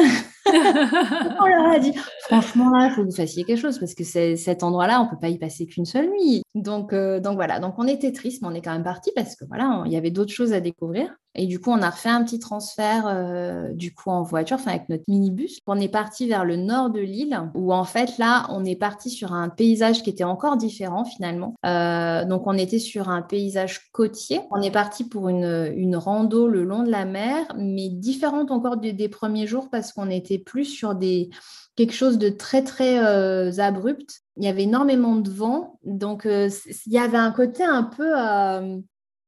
on leur a dit, franchement, là, il faut que vous fassiez quelque chose parce que cet endroit-là, on ne peut pas y passer qu'une seule nuit. Donc, euh, donc voilà, donc on était triste, mais on est quand même parti parce que voilà, il y avait d'autres choses à découvrir. Et du coup, on a refait un petit transfert euh, du coup en voiture, enfin avec notre minibus. On est parti vers le nord de l'île, où en fait là, on est parti sur un paysage qui était encore différent finalement. Euh, donc on était sur un paysage côtier. On est parti pour une, une rando le long de la mer, mais différente encore des premiers jours parce qu'on était plus sur des quelque chose de très très euh, abrupt. Il y avait énormément de vent, donc il y avait un côté un peu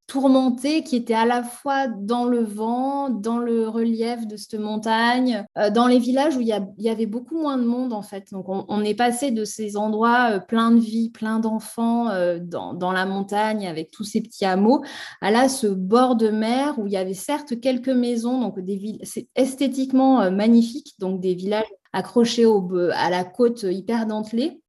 tourmenté qui était à la fois dans le vent, dans le relief de cette montagne, euh, dans les villages où il y, avait beaucoup moins de monde en fait. Donc on, est passé de ces endroits euh, pleins de vie, pleins d'enfants euh, dans, la montagne avec tous ces petits hameaux, à là ce bord de mer où il y avait certes quelques maisons, donc des villes, c'est esthétiquement magnifique, donc des villages accrochés au, à la côte hyper dentelée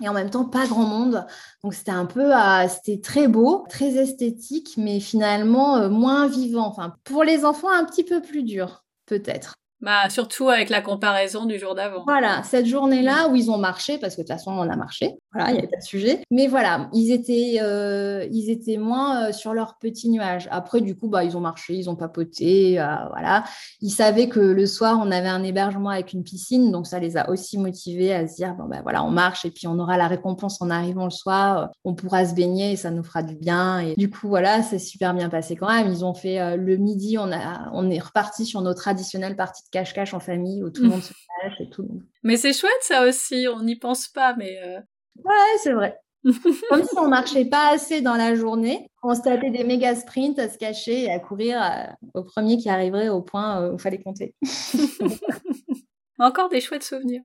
et en même temps pas grand monde. Donc c'était un peu, euh, c'était très beau, très esthétique, mais finalement euh, moins vivant. Enfin, pour les enfants, un petit peu plus dur, peut-être. Bah, surtout avec la comparaison du jour d'avant. Voilà, cette journée-là où ils ont marché, parce que de toute façon, on a marché, voilà, il n'y avait pas de sujet. Mais voilà, ils étaient, euh, ils étaient moins euh, sur leur petit nuage. Après, du coup, bah, ils ont marché, ils ont papoté, euh, voilà. Ils savaient que le soir, on avait un hébergement avec une piscine, donc ça les a aussi motivés à se dire, bon, ben voilà, on marche et puis on aura la récompense en arrivant le soir, on pourra se baigner et ça nous fera du bien. Et du coup, voilà, c'est super bien passé quand même. Ils ont fait le midi, on, a, on est reparti sur nos traditionnelles parties cache-cache en famille où tout le monde se cache et tout. Mais c'est chouette ça aussi, on n'y pense pas, mais. Ouais, c'est vrai. Comme si on marchait pas assez dans la journée, on se tapait des méga sprints à se cacher et à courir euh, au premier qui arriverait au point euh, où il fallait compter. Encore des chouettes souvenirs.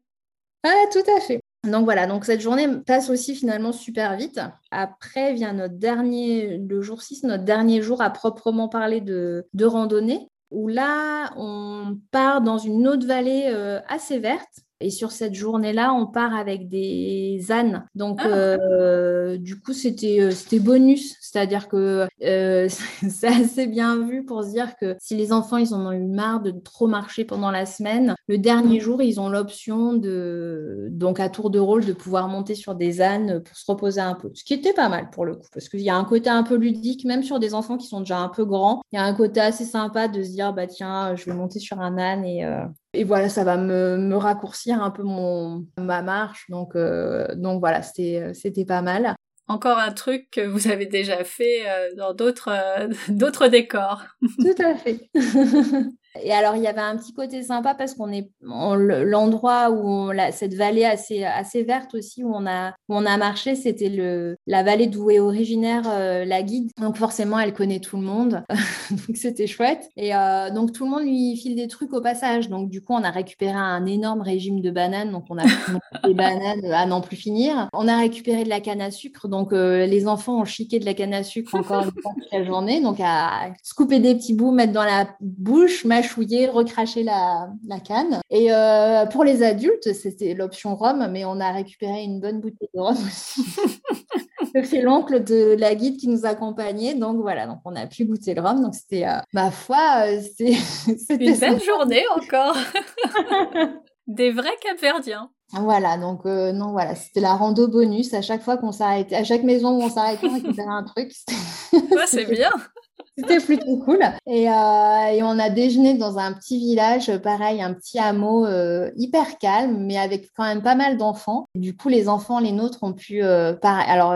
Ouais, tout à fait. Donc voilà, donc cette journée passe aussi finalement super vite. Après vient notre dernier, le jour 6, notre dernier jour à proprement parler de, de randonnée où là, on part dans une autre vallée euh, assez verte. Et sur cette journée-là, on part avec des ânes. Donc, ah. euh, du coup, c'était euh, c'était bonus. C'est-à-dire que c'est assez bien vu pour se dire que si les enfants, ils en ont eu marre de trop marcher pendant la semaine, le dernier mm. jour, ils ont l'option de, donc à tour de rôle, de pouvoir monter sur des ânes pour se reposer un peu. Ce qui était pas mal pour le coup, parce qu'il y a un côté un peu ludique, même sur des enfants qui sont déjà un peu grands. Il y a un côté assez sympa de se dire, bah tiens, je vais monter sur un âne et, euh, et voilà, ça va me, me, raccourcir un peu mon, ma marche. Donc, euh, donc voilà, c'était pas mal. Encore un truc que vous avez déjà fait euh, dans d'autres d'autres décors. Tout à fait. Et alors, il y avait un petit côté sympa parce qu'on est l'endroit où cette vallée assez, assez verte aussi, où on a, où on a marché, c'était le, la vallée d'où est originaire euh, la guide. Donc, forcément, elle connaît tout le monde. donc, c'était chouette. Et euh, donc, tout le monde lui file des trucs au passage. Donc, du coup, on a récupéré un énorme régime de bananes. Donc, on a des bananes à n'en plus finir. On a récupéré de la canne à sucre. Donc, euh, les enfants ont chiqué de la canne à sucre encore une fois toute la journée. Donc, à couper des petits bouts, mettre dans la bouche, chouiller, recracher la, canne. Et euh, pour les adultes, c'était l'option rhum, mais on a récupéré une bonne bouteille de rhum aussi. C'est l'oncle de la guide qui nous accompagnait. Donc voilà, donc on a pu goûter le rhum. Donc c'était, euh, ma foi, euh, c'était une belle journée encore. Des vrais Capverdiens. Voilà, donc non, voilà, c'était la rando bonus. À chaque fois qu'on s'arrêtait, à chaque maison où on s'arrêtait, on récupérait un truc. c'est bien. C'était plutôt cool. Et, euh, et, on a déjeuné dans un petit village, pareil, un petit hameau euh, hyper calme, mais avec quand même pas mal d'enfants. Du coup, les enfants, les nôtres, ont pu. Euh, alors,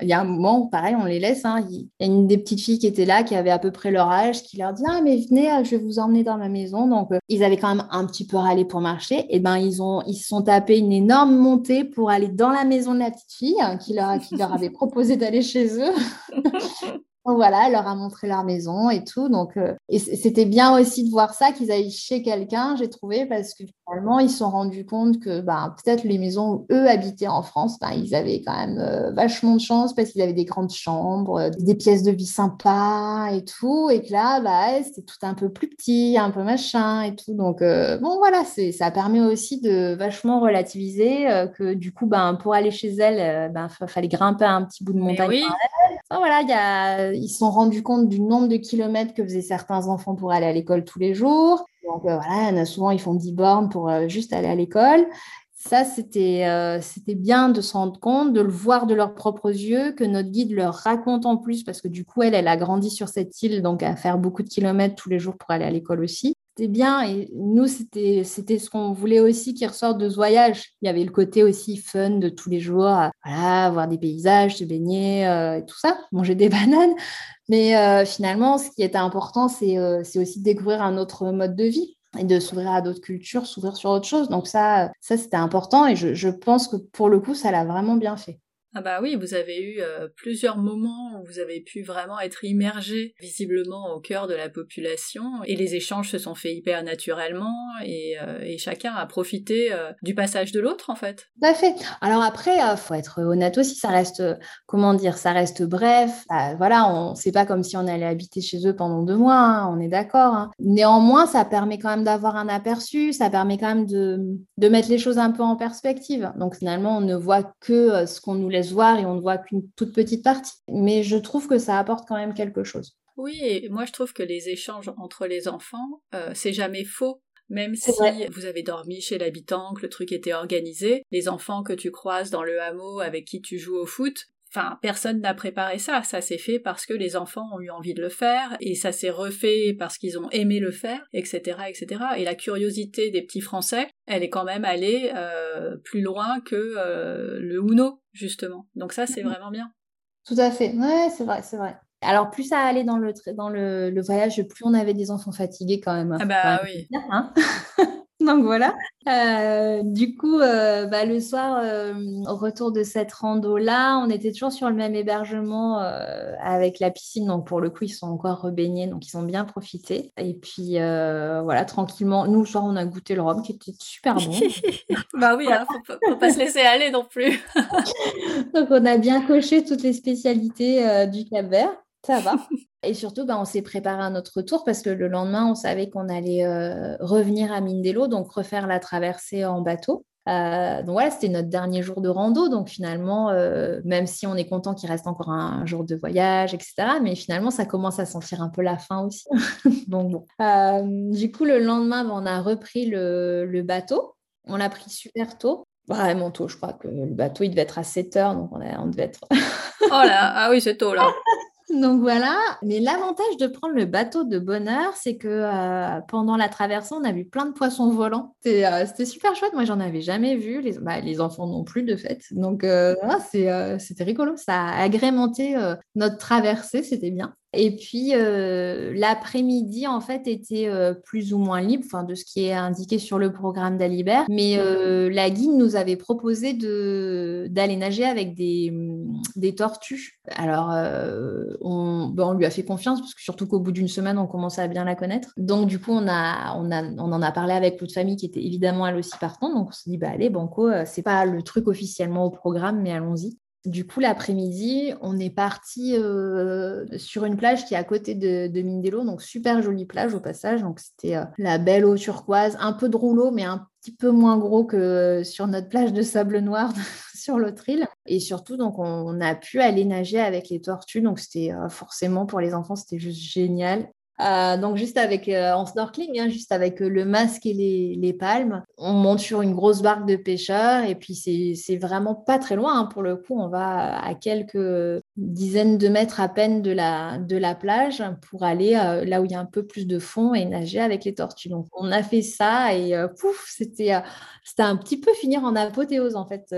il y a un moment où, pareil, on les laisse. Hein. il y a une des petites filles qui était là, qui avait à peu près leur âge, qui leur dit Ah, mais venez, je vais vous emmener dans ma maison. Donc, ils avaient quand même un petit peu râlé pour marcher. Et ben, ils ont, ils se sont tapés une énorme montée pour aller dans la maison de la petite fille, hein, qui, leur, qui leur avait proposé d'aller chez eux. Donc voilà, elle leur a montré leur maison et tout. Donc, euh, et c'était bien aussi de voir ça, qu'ils aillent chez quelqu'un, j'ai trouvé, parce que finalement, ils se sont rendus compte que ben, peut-être les maisons où eux habitaient en France, ben, ils avaient quand même euh, vachement de chance parce qu'ils avaient des grandes chambres, euh, des pièces de vie sympas et tout. Et que là, bah, c'était tout un peu plus petit, un peu machin et tout. Donc, bon, voilà, ça permet aussi de vachement relativiser que du coup, ben, pour aller chez elle, ben, fallait grimper un petit bout de montagne. Oui. Voilà, il y a ils se sont rendus compte du nombre de kilomètres que faisaient certains enfants pour aller à l'école tous les jours. Donc euh, voilà, souvent ils font 10 bornes pour euh, juste aller à l'école. Ça, euh, c'était bien de se rendre compte, de le voir de leurs propres yeux, que notre guide leur raconte en plus, parce que du coup, elle, elle a grandi sur cette île, donc à faire beaucoup de kilomètres tous les jours pour aller à l'école aussi c'était bien. Et nous, c'était, ce qu'on voulait aussi qui ressorte de ce voyage. Il y avait le côté aussi fun de tous les jours, voilà, voir des paysages, se baigner euh, et tout ça, manger des bananes. Mais euh, finalement, ce qui était important, c'est, euh, c'est aussi de découvrir un autre mode de vie et de s'ouvrir à d'autres cultures, s'ouvrir sur autre chose. Donc ça, ça c'était important et je, je pense que pour le coup, ça l'a vraiment bien fait. Ah bah oui, vous avez eu euh, plusieurs moments où vous avez pu vraiment être immergé visiblement au cœur de la population et les échanges se sont faits hyper naturellement et, euh, chacun a profité euh, du passage de l'autre en fait. Tout à fait. Alors après, faut être honnête aussi, ça reste, comment dire, ça reste bref. Bah, voilà, on c'est pas comme si on allait habiter chez eux pendant deux mois, hein, on est d'accord. Hein. Néanmoins, ça permet quand même d'avoir un aperçu, ça permet quand même de, de mettre les choses un peu en perspective. Donc finalement, on ne voit que ce qu'on nous laisse voir et on ne voit qu'une toute petite partie. Mais je trouve que ça apporte quand même quelque chose. Oui, et moi je trouve que les échanges entre les enfants, euh, c'est jamais faux. Même si vous avez dormi chez l'habitant, que le truc était organisé, les enfants que tu croises dans le hameau avec qui tu joues au foot, Enfin, personne n'a préparé ça. Ça s'est fait parce que les enfants ont eu envie de le faire, et ça s'est refait parce qu'ils ont aimé le faire, etc., etc. Et la curiosité des petits Français, elle est quand même allée euh, plus loin que euh, le Uno, justement. Donc ça, c'est mhm. vraiment bien. Tout à fait. Ouais, c'est vrai, c'est vrai. Alors, plus ça allait dans le, dans le, voyage, plus on avait des enfants fatigués quand même. Ah bah oui. Hein Donc voilà. Euh, du coup, euh, bah, le soir, euh, au retour de cette rando-là, on était toujours sur le même hébergement avec la piscine. Donc pour le coup, ils sont encore rebaignés, donc ils ont bien profité. Et puis voilà, tranquillement, nous, le soir, on a goûté le rhum qui était super bon. bah oui, hein, faut, faut, pas se laisser aller non plus. donc on a bien coché toutes les spécialités du Cap Vert. Ça va. Et surtout, bah, on s'est préparé à notre retour parce que le lendemain, on savait qu'on allait euh, revenir à Mindelo, donc refaire la traversée en bateau. Euh, donc voilà, c'était notre dernier jour de rando. Donc finalement, euh, même si on est content qu'il reste encore un, jour de voyage, etc., mais finalement, ça commence à sentir un peu la fin aussi. donc bon. du coup, le lendemain, bah, on a repris le, bateau. On l'a pris super tôt. Vraiment tôt, je crois que le bateau, il devait être à 7 heures, donc on, on devait être... oh là, ah oui, c'est tôt là. Donc voilà, mais l'avantage de prendre le bateau de bonheur, c'est que euh, pendant la traversée, on a vu plein de poissons volants. Euh, c'était super chouette, moi j'en avais jamais vu, les, bah, les, enfants non plus de fait. Donc euh, c'était rigolo, ça a agrémenté notre traversée, c'était bien. Et puis l'après-midi, en fait, était plus ou moins libre, enfin de ce qui est indiqué sur le programme d'Alibert. Mais la guide nous avait proposé d'aller nager avec des, des tortues. Alors on, ben, on, lui a fait confiance parce que surtout qu'au bout d'une semaine, on commençait à bien la connaître. Donc du coup, on a, on a, on en a parlé avec l'autre famille qui était évidemment elle aussi partante. Donc on s'est dit bah allez banco, c'est pas le truc officiellement au programme, mais allons-y. Du coup, l'après-midi, on est parti euh, sur une plage qui est à côté de, Mindelo, donc super jolie plage au passage. Donc c'était euh, la belle eau turquoise, un peu de rouleau, mais un petit peu moins gros que sur notre plage de sable noir sur l'autre île. Et surtout, donc on, a pu aller nager avec les tortues. Donc c'était euh, forcément pour les enfants, c'était juste génial. Euh, donc juste avec euh, en snorkeling, hein, juste avec euh, le masque et les, palmes, on monte sur une grosse barque de pêcheurs et puis c'est vraiment pas très loin. Hein, pour le coup, on va à quelques dizaines de mètres à peine de la, de la plage pour aller là où il y a un peu plus de fond et nager avec les tortues. Donc on a fait ça et pouf, c'était c'était un petit peu finir en apothéose en fait.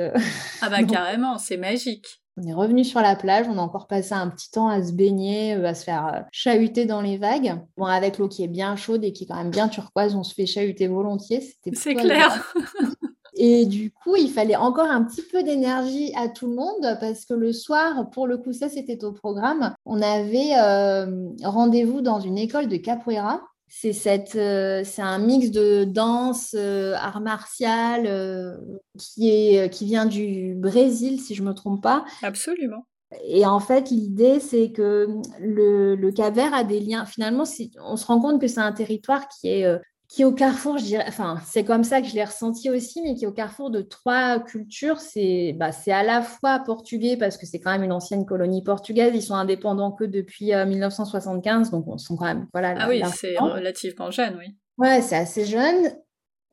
ah bah carrément, c'est magique. On est revenu sur la plage, on a encore passé un petit temps à se baigner, euh, à se faire euh, chahuter dans les vagues. Bon, avec l'eau qui est bien chaude et qui est quand même bien turquoise, on se fait chahuter volontiers. C'est clair. Et du coup, il fallait encore un petit peu d'énergie à tout le monde parce que le soir, pour le coup, ça c'était au programme, on avait euh, rendez-vous dans une école de capoeira c'est cette, euh, c'est un mix de danse, euh, art martial euh, qui est, qui vient du Brésil, si je me trompe pas. Absolument. Et en fait, l'idée, c'est que le, le a des liens. Finalement, on se rend compte que c'est un territoire qui est qui au carrefour, je dirais, enfin, c'est comme ça que je l'ai ressenti aussi, mais qui est au carrefour de trois cultures. C'est bah, à la fois portugais, parce que c'est quand même une ancienne colonie portugaise. Ils sont indépendants que depuis 1975, euh, donc on sont quand même. Voilà, ah oui, c'est relativement jeune, oui. Ouais, c'est assez jeune.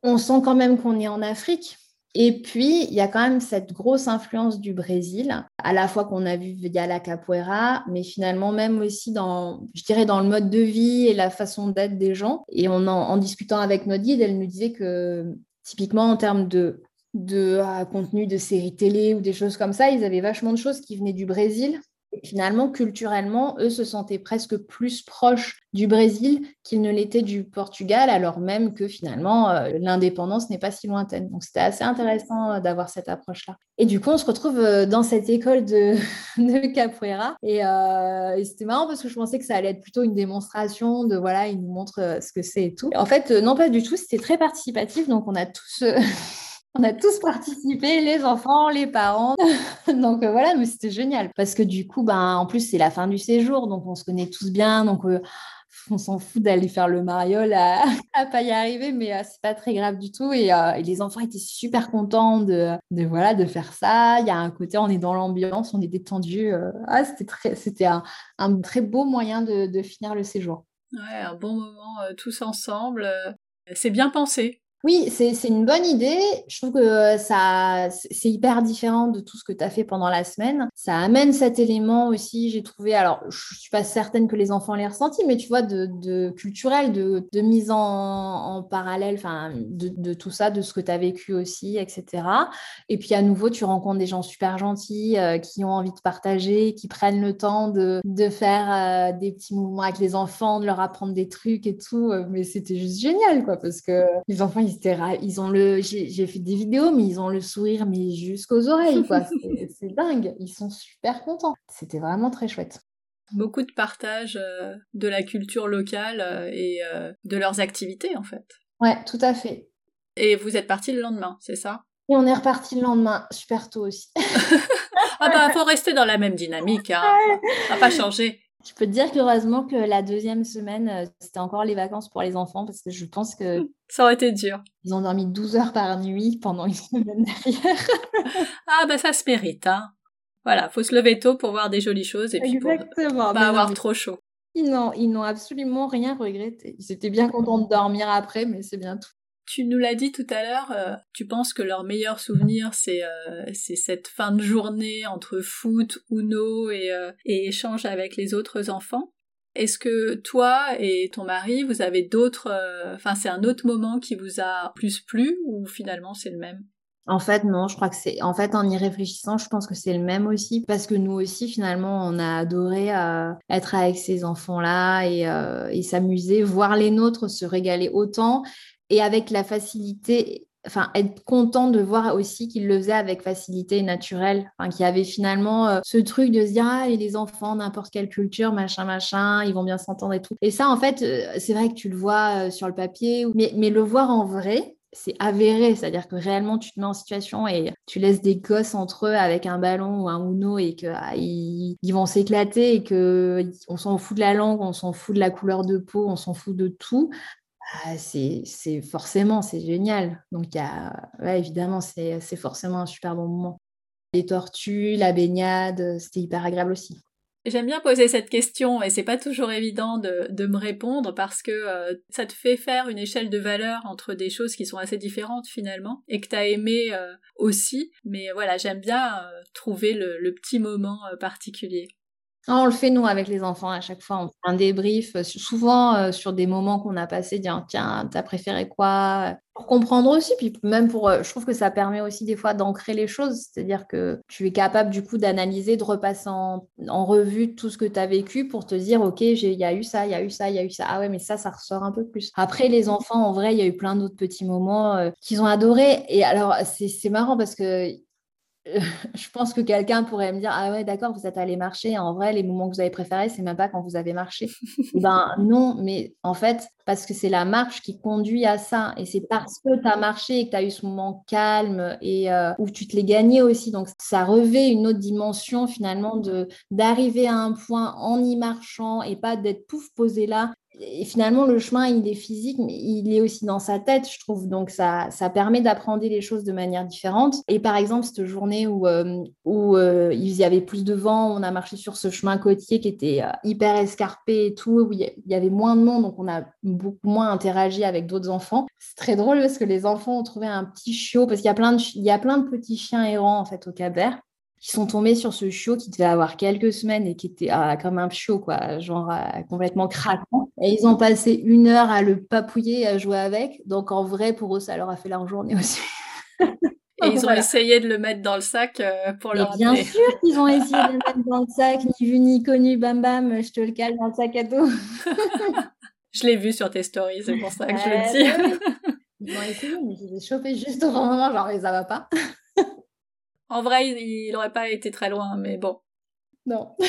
On sent quand même qu'on est en Afrique. Et puis, il y a quand même cette grosse influence du Brésil, à la fois qu'on a vu via la capoeira, mais finalement même aussi dans, je dirais, dans le mode de vie et la façon d'être des gens. Et en, discutant avec notre guide, elle nous disait que typiquement en termes de, de ah, contenu de séries télé ou des choses comme ça, ils avaient vachement de choses qui venaient du Brésil finalement, culturellement, eux se sentaient presque plus proches du Brésil qu'ils ne l'étaient du Portugal, alors même que finalement, euh, l'indépendance n'est pas si lointaine. Donc, c'était assez intéressant euh, d'avoir cette approche-là. Et du coup, on se retrouve euh, dans cette école de, capoeira. Et, c'était marrant parce que je pensais que ça allait être plutôt une démonstration de, voilà, ils nous montrent ce que c'est et tout. En fait, non, pas du tout. C'était très participatif. Donc, on a tous... On a tous participé, les enfants, les parents. donc euh, voilà, mais c'était génial. Parce que du coup, ben, en plus, c'est la fin du séjour, donc on se connaît tous bien. Donc euh, on s'en fout d'aller faire le mariole à, à pas y arriver, mais euh, c'est pas très grave du tout. Et, les enfants étaient super contents de, voilà, de faire ça. Il y a un côté, on est dans l'ambiance, on est détendu. ah, c'était c'était un, très beau moyen de, de, finir le séjour. Ouais, un bon moment tous ensemble. c'est bien pensé. Oui, c'est une bonne idée. Je trouve que ça, c'est hyper différent de tout ce que tu as fait pendant la semaine. Ça amène cet élément aussi, j'ai trouvé. Alors, je suis pas certaine que les enfants l'aient ressenti, mais tu vois, de, culturel, de, mise en, parallèle, enfin, de, tout ça, de ce que tu as vécu aussi, etc. Et puis, à nouveau, tu rencontres des gens super gentils euh, qui ont envie de partager, qui prennent le temps de, faire euh, des petits mouvements avec les enfants, de leur apprendre des trucs et tout. Mais c'était juste génial, quoi, parce que les enfants, ils ils ont le, j'ai fait des vidéos, mais ils ont le sourire, mais jusqu'aux oreilles, quoi. C'est dingue. Ils sont super contents. C'était vraiment très chouette. Beaucoup de partage euh, de la culture locale euh, et euh, de leurs activités, en fait. Ouais, tout à fait. Et vous êtes parti le lendemain, c'est ça? Et on est reparti le lendemain, super tôt aussi. ah bah, faut rester dans la même dynamique, hein. Ça n'a pas changé. Je peux te dire qu'heureusement que la deuxième semaine, euh, c'était encore les vacances pour les enfants parce que je pense que. Ça aurait été dur. Ils ont dormi 12 heures par nuit pendant une semaine derrière. ah, bah ça se mérite, hein. Voilà, faut se lever tôt pour voir des jolies choses et puis Exactement. pour pas avoir trop chaud. Ils n'ont absolument rien regretté. Ils étaient bien contents de dormir après, mais c'est bien tout. Tu nous l'as dit tout à l'heure, euh, tu penses que leur meilleur souvenir, c'est euh, cette fin de journée entre foot, Uno et, euh, et échange avec les autres enfants. Est-ce que toi et ton mari, vous avez d'autres... Enfin, c'est un autre moment qui vous a plus plu ou finalement c'est le même? En fait, non, je crois que c'est. En fait, en y réfléchissant, je pense que c'est le même aussi, parce que nous aussi, finalement, on a adoré être avec ces enfants-là et, et s'amuser, voir les nôtres se régaler autant et avec la facilité, enfin être content de voir aussi qu'il le faisait avec facilité et naturel, enfin, qu'il y avait finalement euh, ce truc de se dire ah les enfants n'importe quelle culture machin machin, ils vont bien s'entendre et tout. Et ça en fait euh, c'est vrai que tu le vois euh, sur le papier, mais, mais le voir en vrai, c'est avéré, c'est-à-dire que réellement tu te mets en situation et tu laisses des gosses entre eux avec un ballon ou un Uno et qu'ils ah, ils vont s'éclater et que on s'en fout de la langue, on s'en fout de la couleur de peau, on s'en fout de tout. Ah, c'est forcément, c'est génial. Donc, évidemment, c'est forcément un super bon moment. Les tortues, la baignade, c'était hyper agréable aussi. J'aime bien poser cette question et c'est pas toujours évident de, me répondre parce que euh, ça te fait faire une échelle de valeur entre des choses qui sont assez différentes finalement et que tu as aimé euh, aussi. Mais voilà, j'aime bien euh, trouver le, le, petit moment particulier. On le fait nous avec les enfants à chaque fois. On fait un débrief, euh, souvent euh, sur des moments qu'on a passés, dire tiens, t'as préféré quoi Pour comprendre aussi, puis même pour, euh, je trouve que ça permet aussi des fois d'ancrer les choses, c'est-à-dire que tu es capable du coup d'analyser, de repasser en, revue tout ce que tu as vécu pour te dire ok, il y a eu ça, il y a eu ça, il y a eu ça. Ah ouais, mais ça, ça ressort un peu plus. Après, les enfants, en vrai, il y a eu plein d'autres petits moments qu'ils ont adorés. Et alors, c'est marrant parce que je pense que quelqu'un pourrait me dire Ah ouais, d'accord, vous êtes allé marcher. En vrai, les moments que vous avez préférés, c'est même pas quand vous avez marché. ben non, mais en fait, parce que c'est la marche qui conduit à ça. Et c'est parce que tu as marché et que tu as eu ce moment calme et euh, où tu te l'es gagné aussi. Donc, ça revêt une autre dimension finalement d'arriver à un point en y marchant et pas d'être pouf posé là et finalement, le chemin, il est physique, mais il est aussi dans sa tête, je trouve. Donc, ça, ça permet d'apprendre les choses de manière différente. Et par exemple, cette journée où, euh, où euh, il y avait plus de vent, on a marché sur ce chemin côtier qui était euh, hyper escarpé et tout, où il y avait moins de monde, donc on a beaucoup moins interagi avec d'autres enfants. C'est très drôle parce que les enfants ont trouvé un petit chiot, parce qu'il y, a plein de, y a plein de petits chiens errants, en fait, au Cap qui sont tombés sur ce chiot qui devait avoir quelques semaines et qui était ah, comme un chiot, quoi, genre euh, complètement craquant. Et ils ont passé une heure à le papouiller, à jouer avec. Donc en vrai, pour eux, ça leur a fait leur journée aussi. Et ils ont essayé de le mettre dans le sac euh, pour le. Bien sûr qu'ils ont essayé de le mettre dans le sac, ni vu ni connu, bam bam, je te le cale dans le sac à dos. je l'ai vu sur tes stories, c'est pour ça que je le dis. Ils ont essayé, mais je les ai chopés juste au bon moment, genre, mais ça va pas. En vrai, il n'aurait pas été très loin, mais bon. Non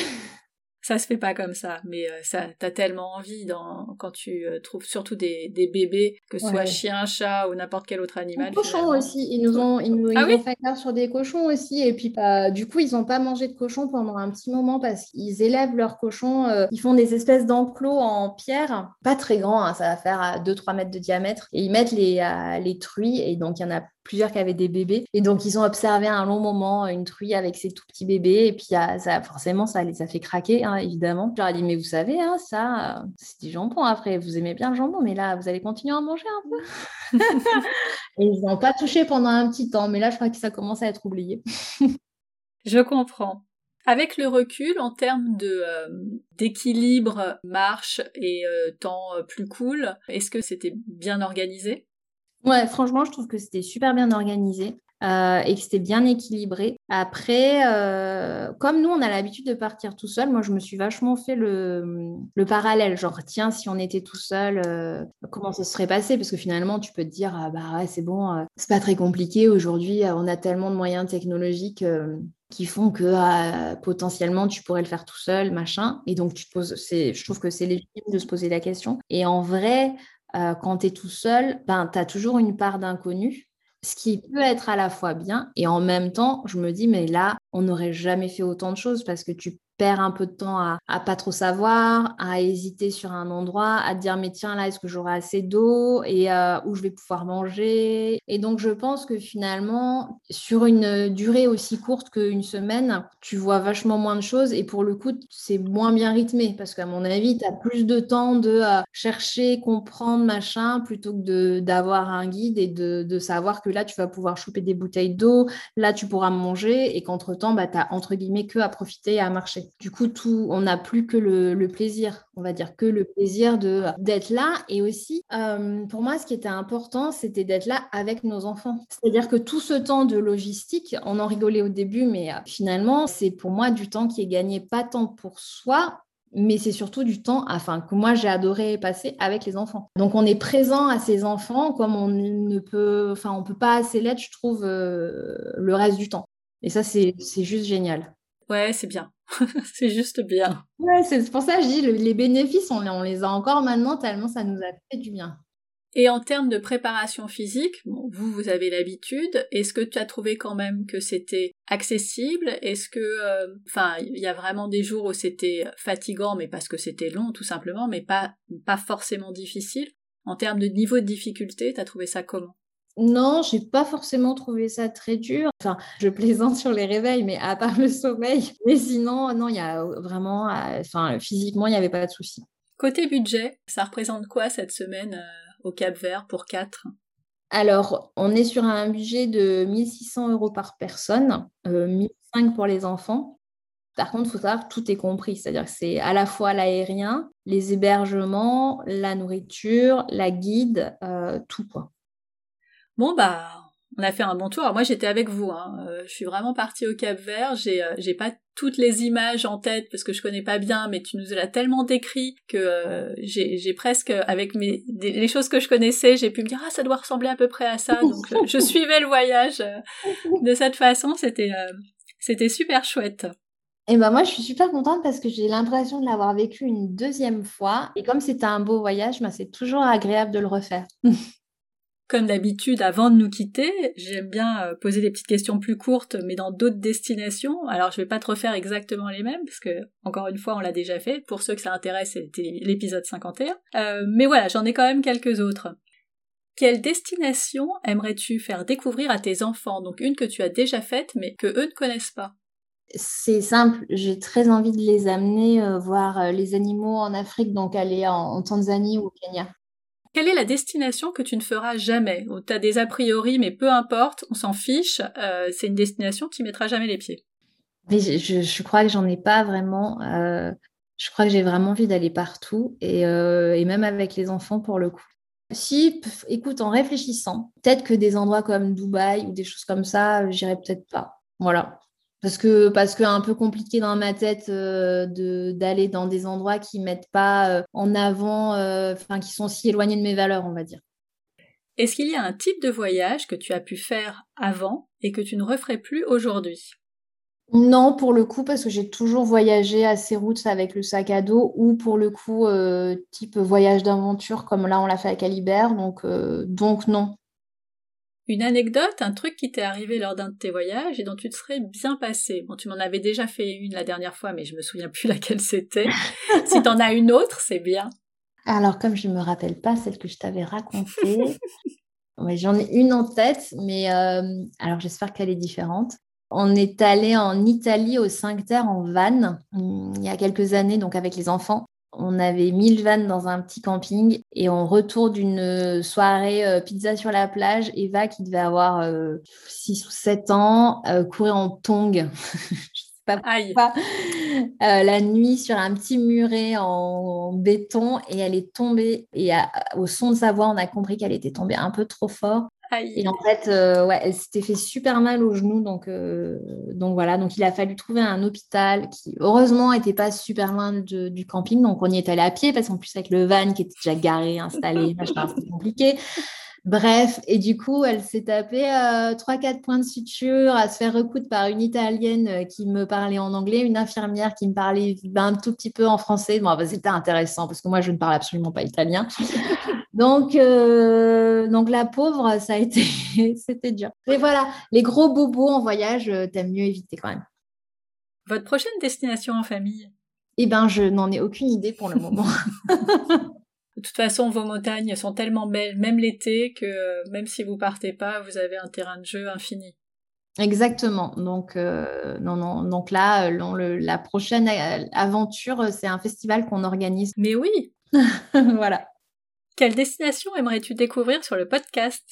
ça se fait pas comme ça, mais euh, ça, t'as tellement envie dans, quand tu euh, trouves surtout des, des bébés, que ce soit chien, chat ou n'importe quel autre animal. Cochons aussi, ils nous ont, ils nous, ah ont fait faire sur des cochons aussi, et puis bah, du coup ils ont pas mangé de cochons pendant un petit moment parce qu'ils élèvent leurs cochons, euh, ils font des espèces d'enclos en pierre, pas très grands, hein, ça va faire 2-3 mètres de diamètre, et ils mettent les, les truies, et donc il y en a plusieurs qui avaient des bébés. Et donc, ils ont observé un long moment une truie avec ses tout petits bébés. Et puis, ça, forcément, ça les a fait craquer, hein, évidemment. Je leur ai dit, mais vous savez, hein, ça, c'est du jambon après. Vous aimez bien le jambon, mais là, vous allez continuer à manger un peu. et ils n'ont pas touché pendant un petit temps. Mais là, je crois que ça commence à être oublié. je comprends. Avec le recul, en termes de euh, d'équilibre marche et euh, temps euh, plus cool, est-ce que c'était bien organisé? Ouais, franchement, je trouve que c'était super bien organisé. Euh, et que c'était bien équilibré. Après, euh, comme nous, on a l'habitude de partir tout seul, moi, je me suis vachement fait le, le parallèle. Genre, tiens, si on était tout seul, euh, comment ça se serait passé? Parce que finalement, tu peux te dire, ah, bah ouais, c'est bon, c'est pas très compliqué. Aujourd'hui, on a tellement de moyens technologiques qui font que potentiellement tu pourrais le faire tout seul, machin. Et donc, tu te je trouve que c'est légitime de se poser la question. Et en vrai, euh, quand tu es tout seul, ben, tu as toujours une part d'inconnu, ce qui peut être à la fois bien et en même temps, je me dis, mais là, on n'aurait jamais fait autant de choses parce que tu perds un peu de temps à, pas trop savoir, à hésiter sur un endroit, à dire mais tiens là est-ce que j'aurai assez d'eau et euh, où je vais pouvoir manger? Et donc je pense que finalement sur une durée aussi courte qu'une semaine, tu vois vachement moins de choses et pour le coup c'est moins bien rythmé parce qu'à mon avis tu as plus de temps de euh, chercher, comprendre machin plutôt que d'avoir un guide et de, de, savoir que là tu vas pouvoir choper des bouteilles d'eau, là tu pourras manger et qu'entre temps bah, tu as entre guillemets que à profiter et à marcher. Du coup, tout, on n'a plus que le, plaisir, on va dire que le plaisir de d'être là. Et aussi, euh, pour moi, ce qui était important, c'était d'être là avec nos enfants. C'est-à-dire que tout ce temps de logistique, on en rigolait au début, mais euh, finalement, c'est pour moi du temps qui est gagné pas tant pour soi, mais c'est surtout du temps enfin, que moi j'ai adoré passer avec les enfants. Donc on est présent à ces enfants comme on ne peut, enfin on peut pas assez l'être, je trouve, euh, le reste du temps. Et ça, c'est juste génial. Ouais, c'est bien. c'est juste bien. Ouais, c'est pour ça que je dis, les bénéfices, on, on, les a encore maintenant tellement ça nous a fait du bien. Et en termes de préparation physique, vous, vous avez l'habitude. Est-ce que tu as trouvé quand même que c'était accessible? Est-ce que, euh, enfin, il y a vraiment des jours où c'était fatigant, mais parce que c'était long, tout simplement, mais pas, pas forcément difficile? En termes de niveau de difficulté, tu as trouvé ça comment? Non, j'ai pas forcément trouvé ça très dur. Enfin, je plaisante sur les réveils, mais à part le sommeil. Mais sinon, non, il y a vraiment, euh, enfin, physiquement, il n'y avait pas de souci. Côté budget, ça représente quoi cette semaine euh, au Cap Vert pour quatre? Alors, on est sur un budget de 1600 euros par personne, euh, 1500 pour les enfants. Par contre, il faut savoir que tout est compris, c'est-à-dire que c'est à la fois l'aérien, les hébergements, la nourriture, la guide, euh, tout quoi. Bon bah on a fait un bon tour. moi j'étais avec vous. Hein. Euh, je suis vraiment partie au Cap Vert. J'ai euh, j'ai pas toutes les images en tête parce que je connais pas bien, mais tu nous l'as tellement décrit que euh, j'ai presque avec mes les choses que je connaissais, j'ai pu me dire ah ça doit ressembler à peu près à ça. Donc je, suivais le voyage de cette façon. C'était c'était super chouette. Et ben moi, je suis super contente parce que j'ai l'impression de l'avoir vécu une deuxième fois. Et comme c'était un beau voyage, ben c'est toujours agréable de le refaire. Comme d'habitude, avant de nous quitter, j'aime bien euh, poser des petites questions plus courtes, mais dans d'autres destinations. Alors, je vais pas te refaire exactement les mêmes, parce que, encore une fois, on l'a déjà fait. Pour ceux que ça intéresse, c'était l'épisode 51. Euh, mais voilà, j'en ai quand même quelques autres. Quelle destination aimerais-tu faire découvrir à tes enfants? Donc, une que tu as déjà faite, mais que eux ne connaissent pas. C'est simple, j'ai très envie de les amener euh, voir les animaux en Afrique, donc aller en Tanzanie ou au Kenya. Quelle est la destination que tu ne feras jamais? Tu as des a priori, mais peu importe, on s'en fiche, euh, c'est une destination qui mettra jamais les pieds. Je, crois que j'en ai pas vraiment. Euh, je crois que j'ai vraiment envie d'aller partout et, euh, et, même avec les enfants pour le coup. Si, écoute, en réfléchissant, peut-être que des endroits comme Dubaï ou des choses comme ça, j'irai peut-être pas. Voilà. Parce que parce que un peu compliqué dans ma tête euh, de d'aller dans des endroits qui mettent pas euh, en avant, euh, enfin qui sont si éloignés de mes valeurs, on va dire. Est-ce qu'il y a un type de voyage que tu as pu faire avant et que tu ne referais plus aujourd'hui? Non, pour le coup, parce que j'ai toujours voyagé à ces routes avec le sac à dos ou pour le coup, type voyage d'aventure comme là on l'a fait à Calibert, donc, donc non. Une anecdote, un truc qui t'est arrivé lors d'un de tes voyages et dont tu te serais bien passé. Bon, tu m'en avais déjà fait une la dernière fois, mais je me souviens plus laquelle c'était. si t'en as une autre, c'est bien. Alors, comme je ne me rappelle pas celle que je t'avais racontée, j'en ai une en tête, mais euh, alors j'espère qu'elle est différente. On est allé en Italie au 5 Terre en van il y a quelques années, donc avec les enfants. On avait 1000 vannes dans un petit camping et on retourne d'une soirée euh, pizza sur la plage. Eva, qui devait avoir 6 euh, ou 7 ans, euh, courait en pas pourquoi. la nuit sur un petit muret en, béton et elle est tombée. Et au son de sa voix, on a compris qu'elle était tombée un peu trop fort. Et en fait, euh, ouais, elle s'était fait super mal au genou. Donc, euh, donc voilà, donc il a fallu trouver un hôpital qui, heureusement, n'était pas super loin du camping. Donc on y est allé à pied parce qu'en plus, avec le van qui était déjà garé, installé, c'était compliqué. Bref, et du coup, elle s'est tapée euh, trois, quatre points de suture à se faire recoudre par une Italienne qui me parlait en anglais, une infirmière qui me parlait un tout petit peu en français. Bon, c'était intéressant parce que moi, je ne parle absolument pas italien. Donc, euh, donc la pauvre, ça a été, c'était dur. Et voilà, les gros bobos en voyage, euh, t'aimes mieux éviter quand même. Votre prochaine destination en famille? Eh ben, je n'en ai aucune idée pour le moment. De toute façon, vos montagnes sont tellement belles, même l'été, que euh, même si vous partez pas, vous avez un terrain de jeu infini. Exactement. Donc, non, non. Donc là, la prochaine aventure, c'est un festival qu'on organise. Mais oui. voilà. Quelle destination aimerais-tu découvrir sur le podcast?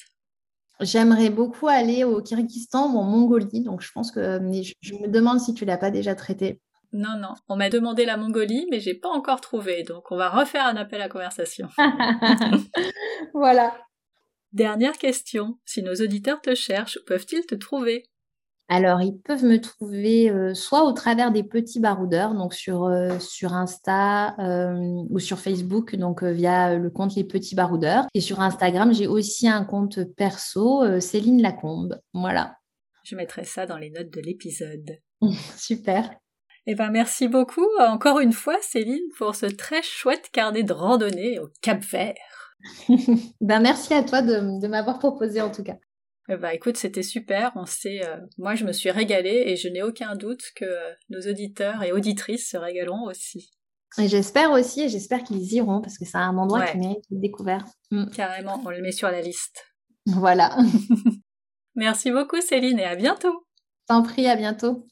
J'aimerais beaucoup aller au Kyrgyzstan ou en Mongolie, donc je pense que je, me demande si tu l'as pas déjà traité. Non, non, on m'a demandé la Mongolie, mais j'ai pas encore trouvé, donc on va refaire un appel à conversation. voilà. Dernière question, si nos auditeurs te cherchent, peuvent-ils te trouver? Alors, ils peuvent me trouver euh, soit au travers des petits baroudeurs, donc sur, euh, sur Insta euh, ou sur Facebook, donc via le compte Les Petits Baroudeurs. Et sur Instagram, j'ai aussi un compte perso, Céline Lacombe. Voilà. Je mettrai ça dans les notes de l'épisode. Super. Eh ben, merci beaucoup encore une fois, Céline, pour ce très chouette carnet de randonnée au Cap Vert. ben, merci à toi de, de m'avoir proposé en tout cas. Bah écoute, c'était super. On sait, euh, moi je me suis régalée et je n'ai aucun doute que euh, nos auditeurs et auditrices se régaleront aussi. Et j'espère aussi, et j'espère qu'ils iront parce que c'est un endroit qui mérite d'être découvert. Mm. Carrément, on le met sur la liste. Voilà. Merci beaucoup Céline et à bientôt. T'en prie, à bientôt.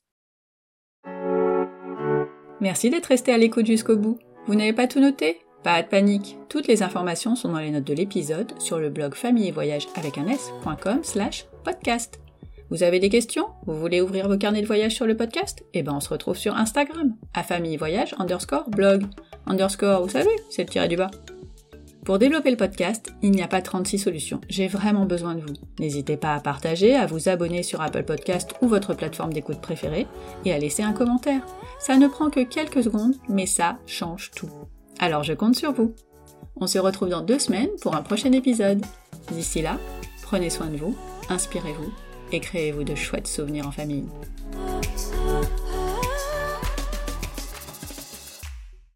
Merci d'être resté à l'écoute jusqu'au bout. Vous n'avez pas tout noté? Pas de panique, toutes les informations sont dans les notes de l'épisode sur le blog famille et voyage avec un s.com slash podcast. Vous avez des questions? Vous voulez ouvrir vos carnets de voyage sur le podcast? Eh ben on se retrouve sur Instagram, à famille voyage underscore blog. Underscore, vous savez, c'est le tiré du bas. Pour développer le podcast, il n'y a pas 36 solutions. J'ai vraiment besoin de vous. N'hésitez pas à partager, à vous abonner sur Apple Podcast ou votre plateforme d'écoute préférée et à laisser un commentaire. Ça ne prend que quelques secondes, mais ça change tout. Alors je compte sur vous. On se retrouve dans deux semaines pour un prochain épisode. D'ici là, prenez soin de vous, inspirez-vous et créez-vous de chouettes souvenirs en famille.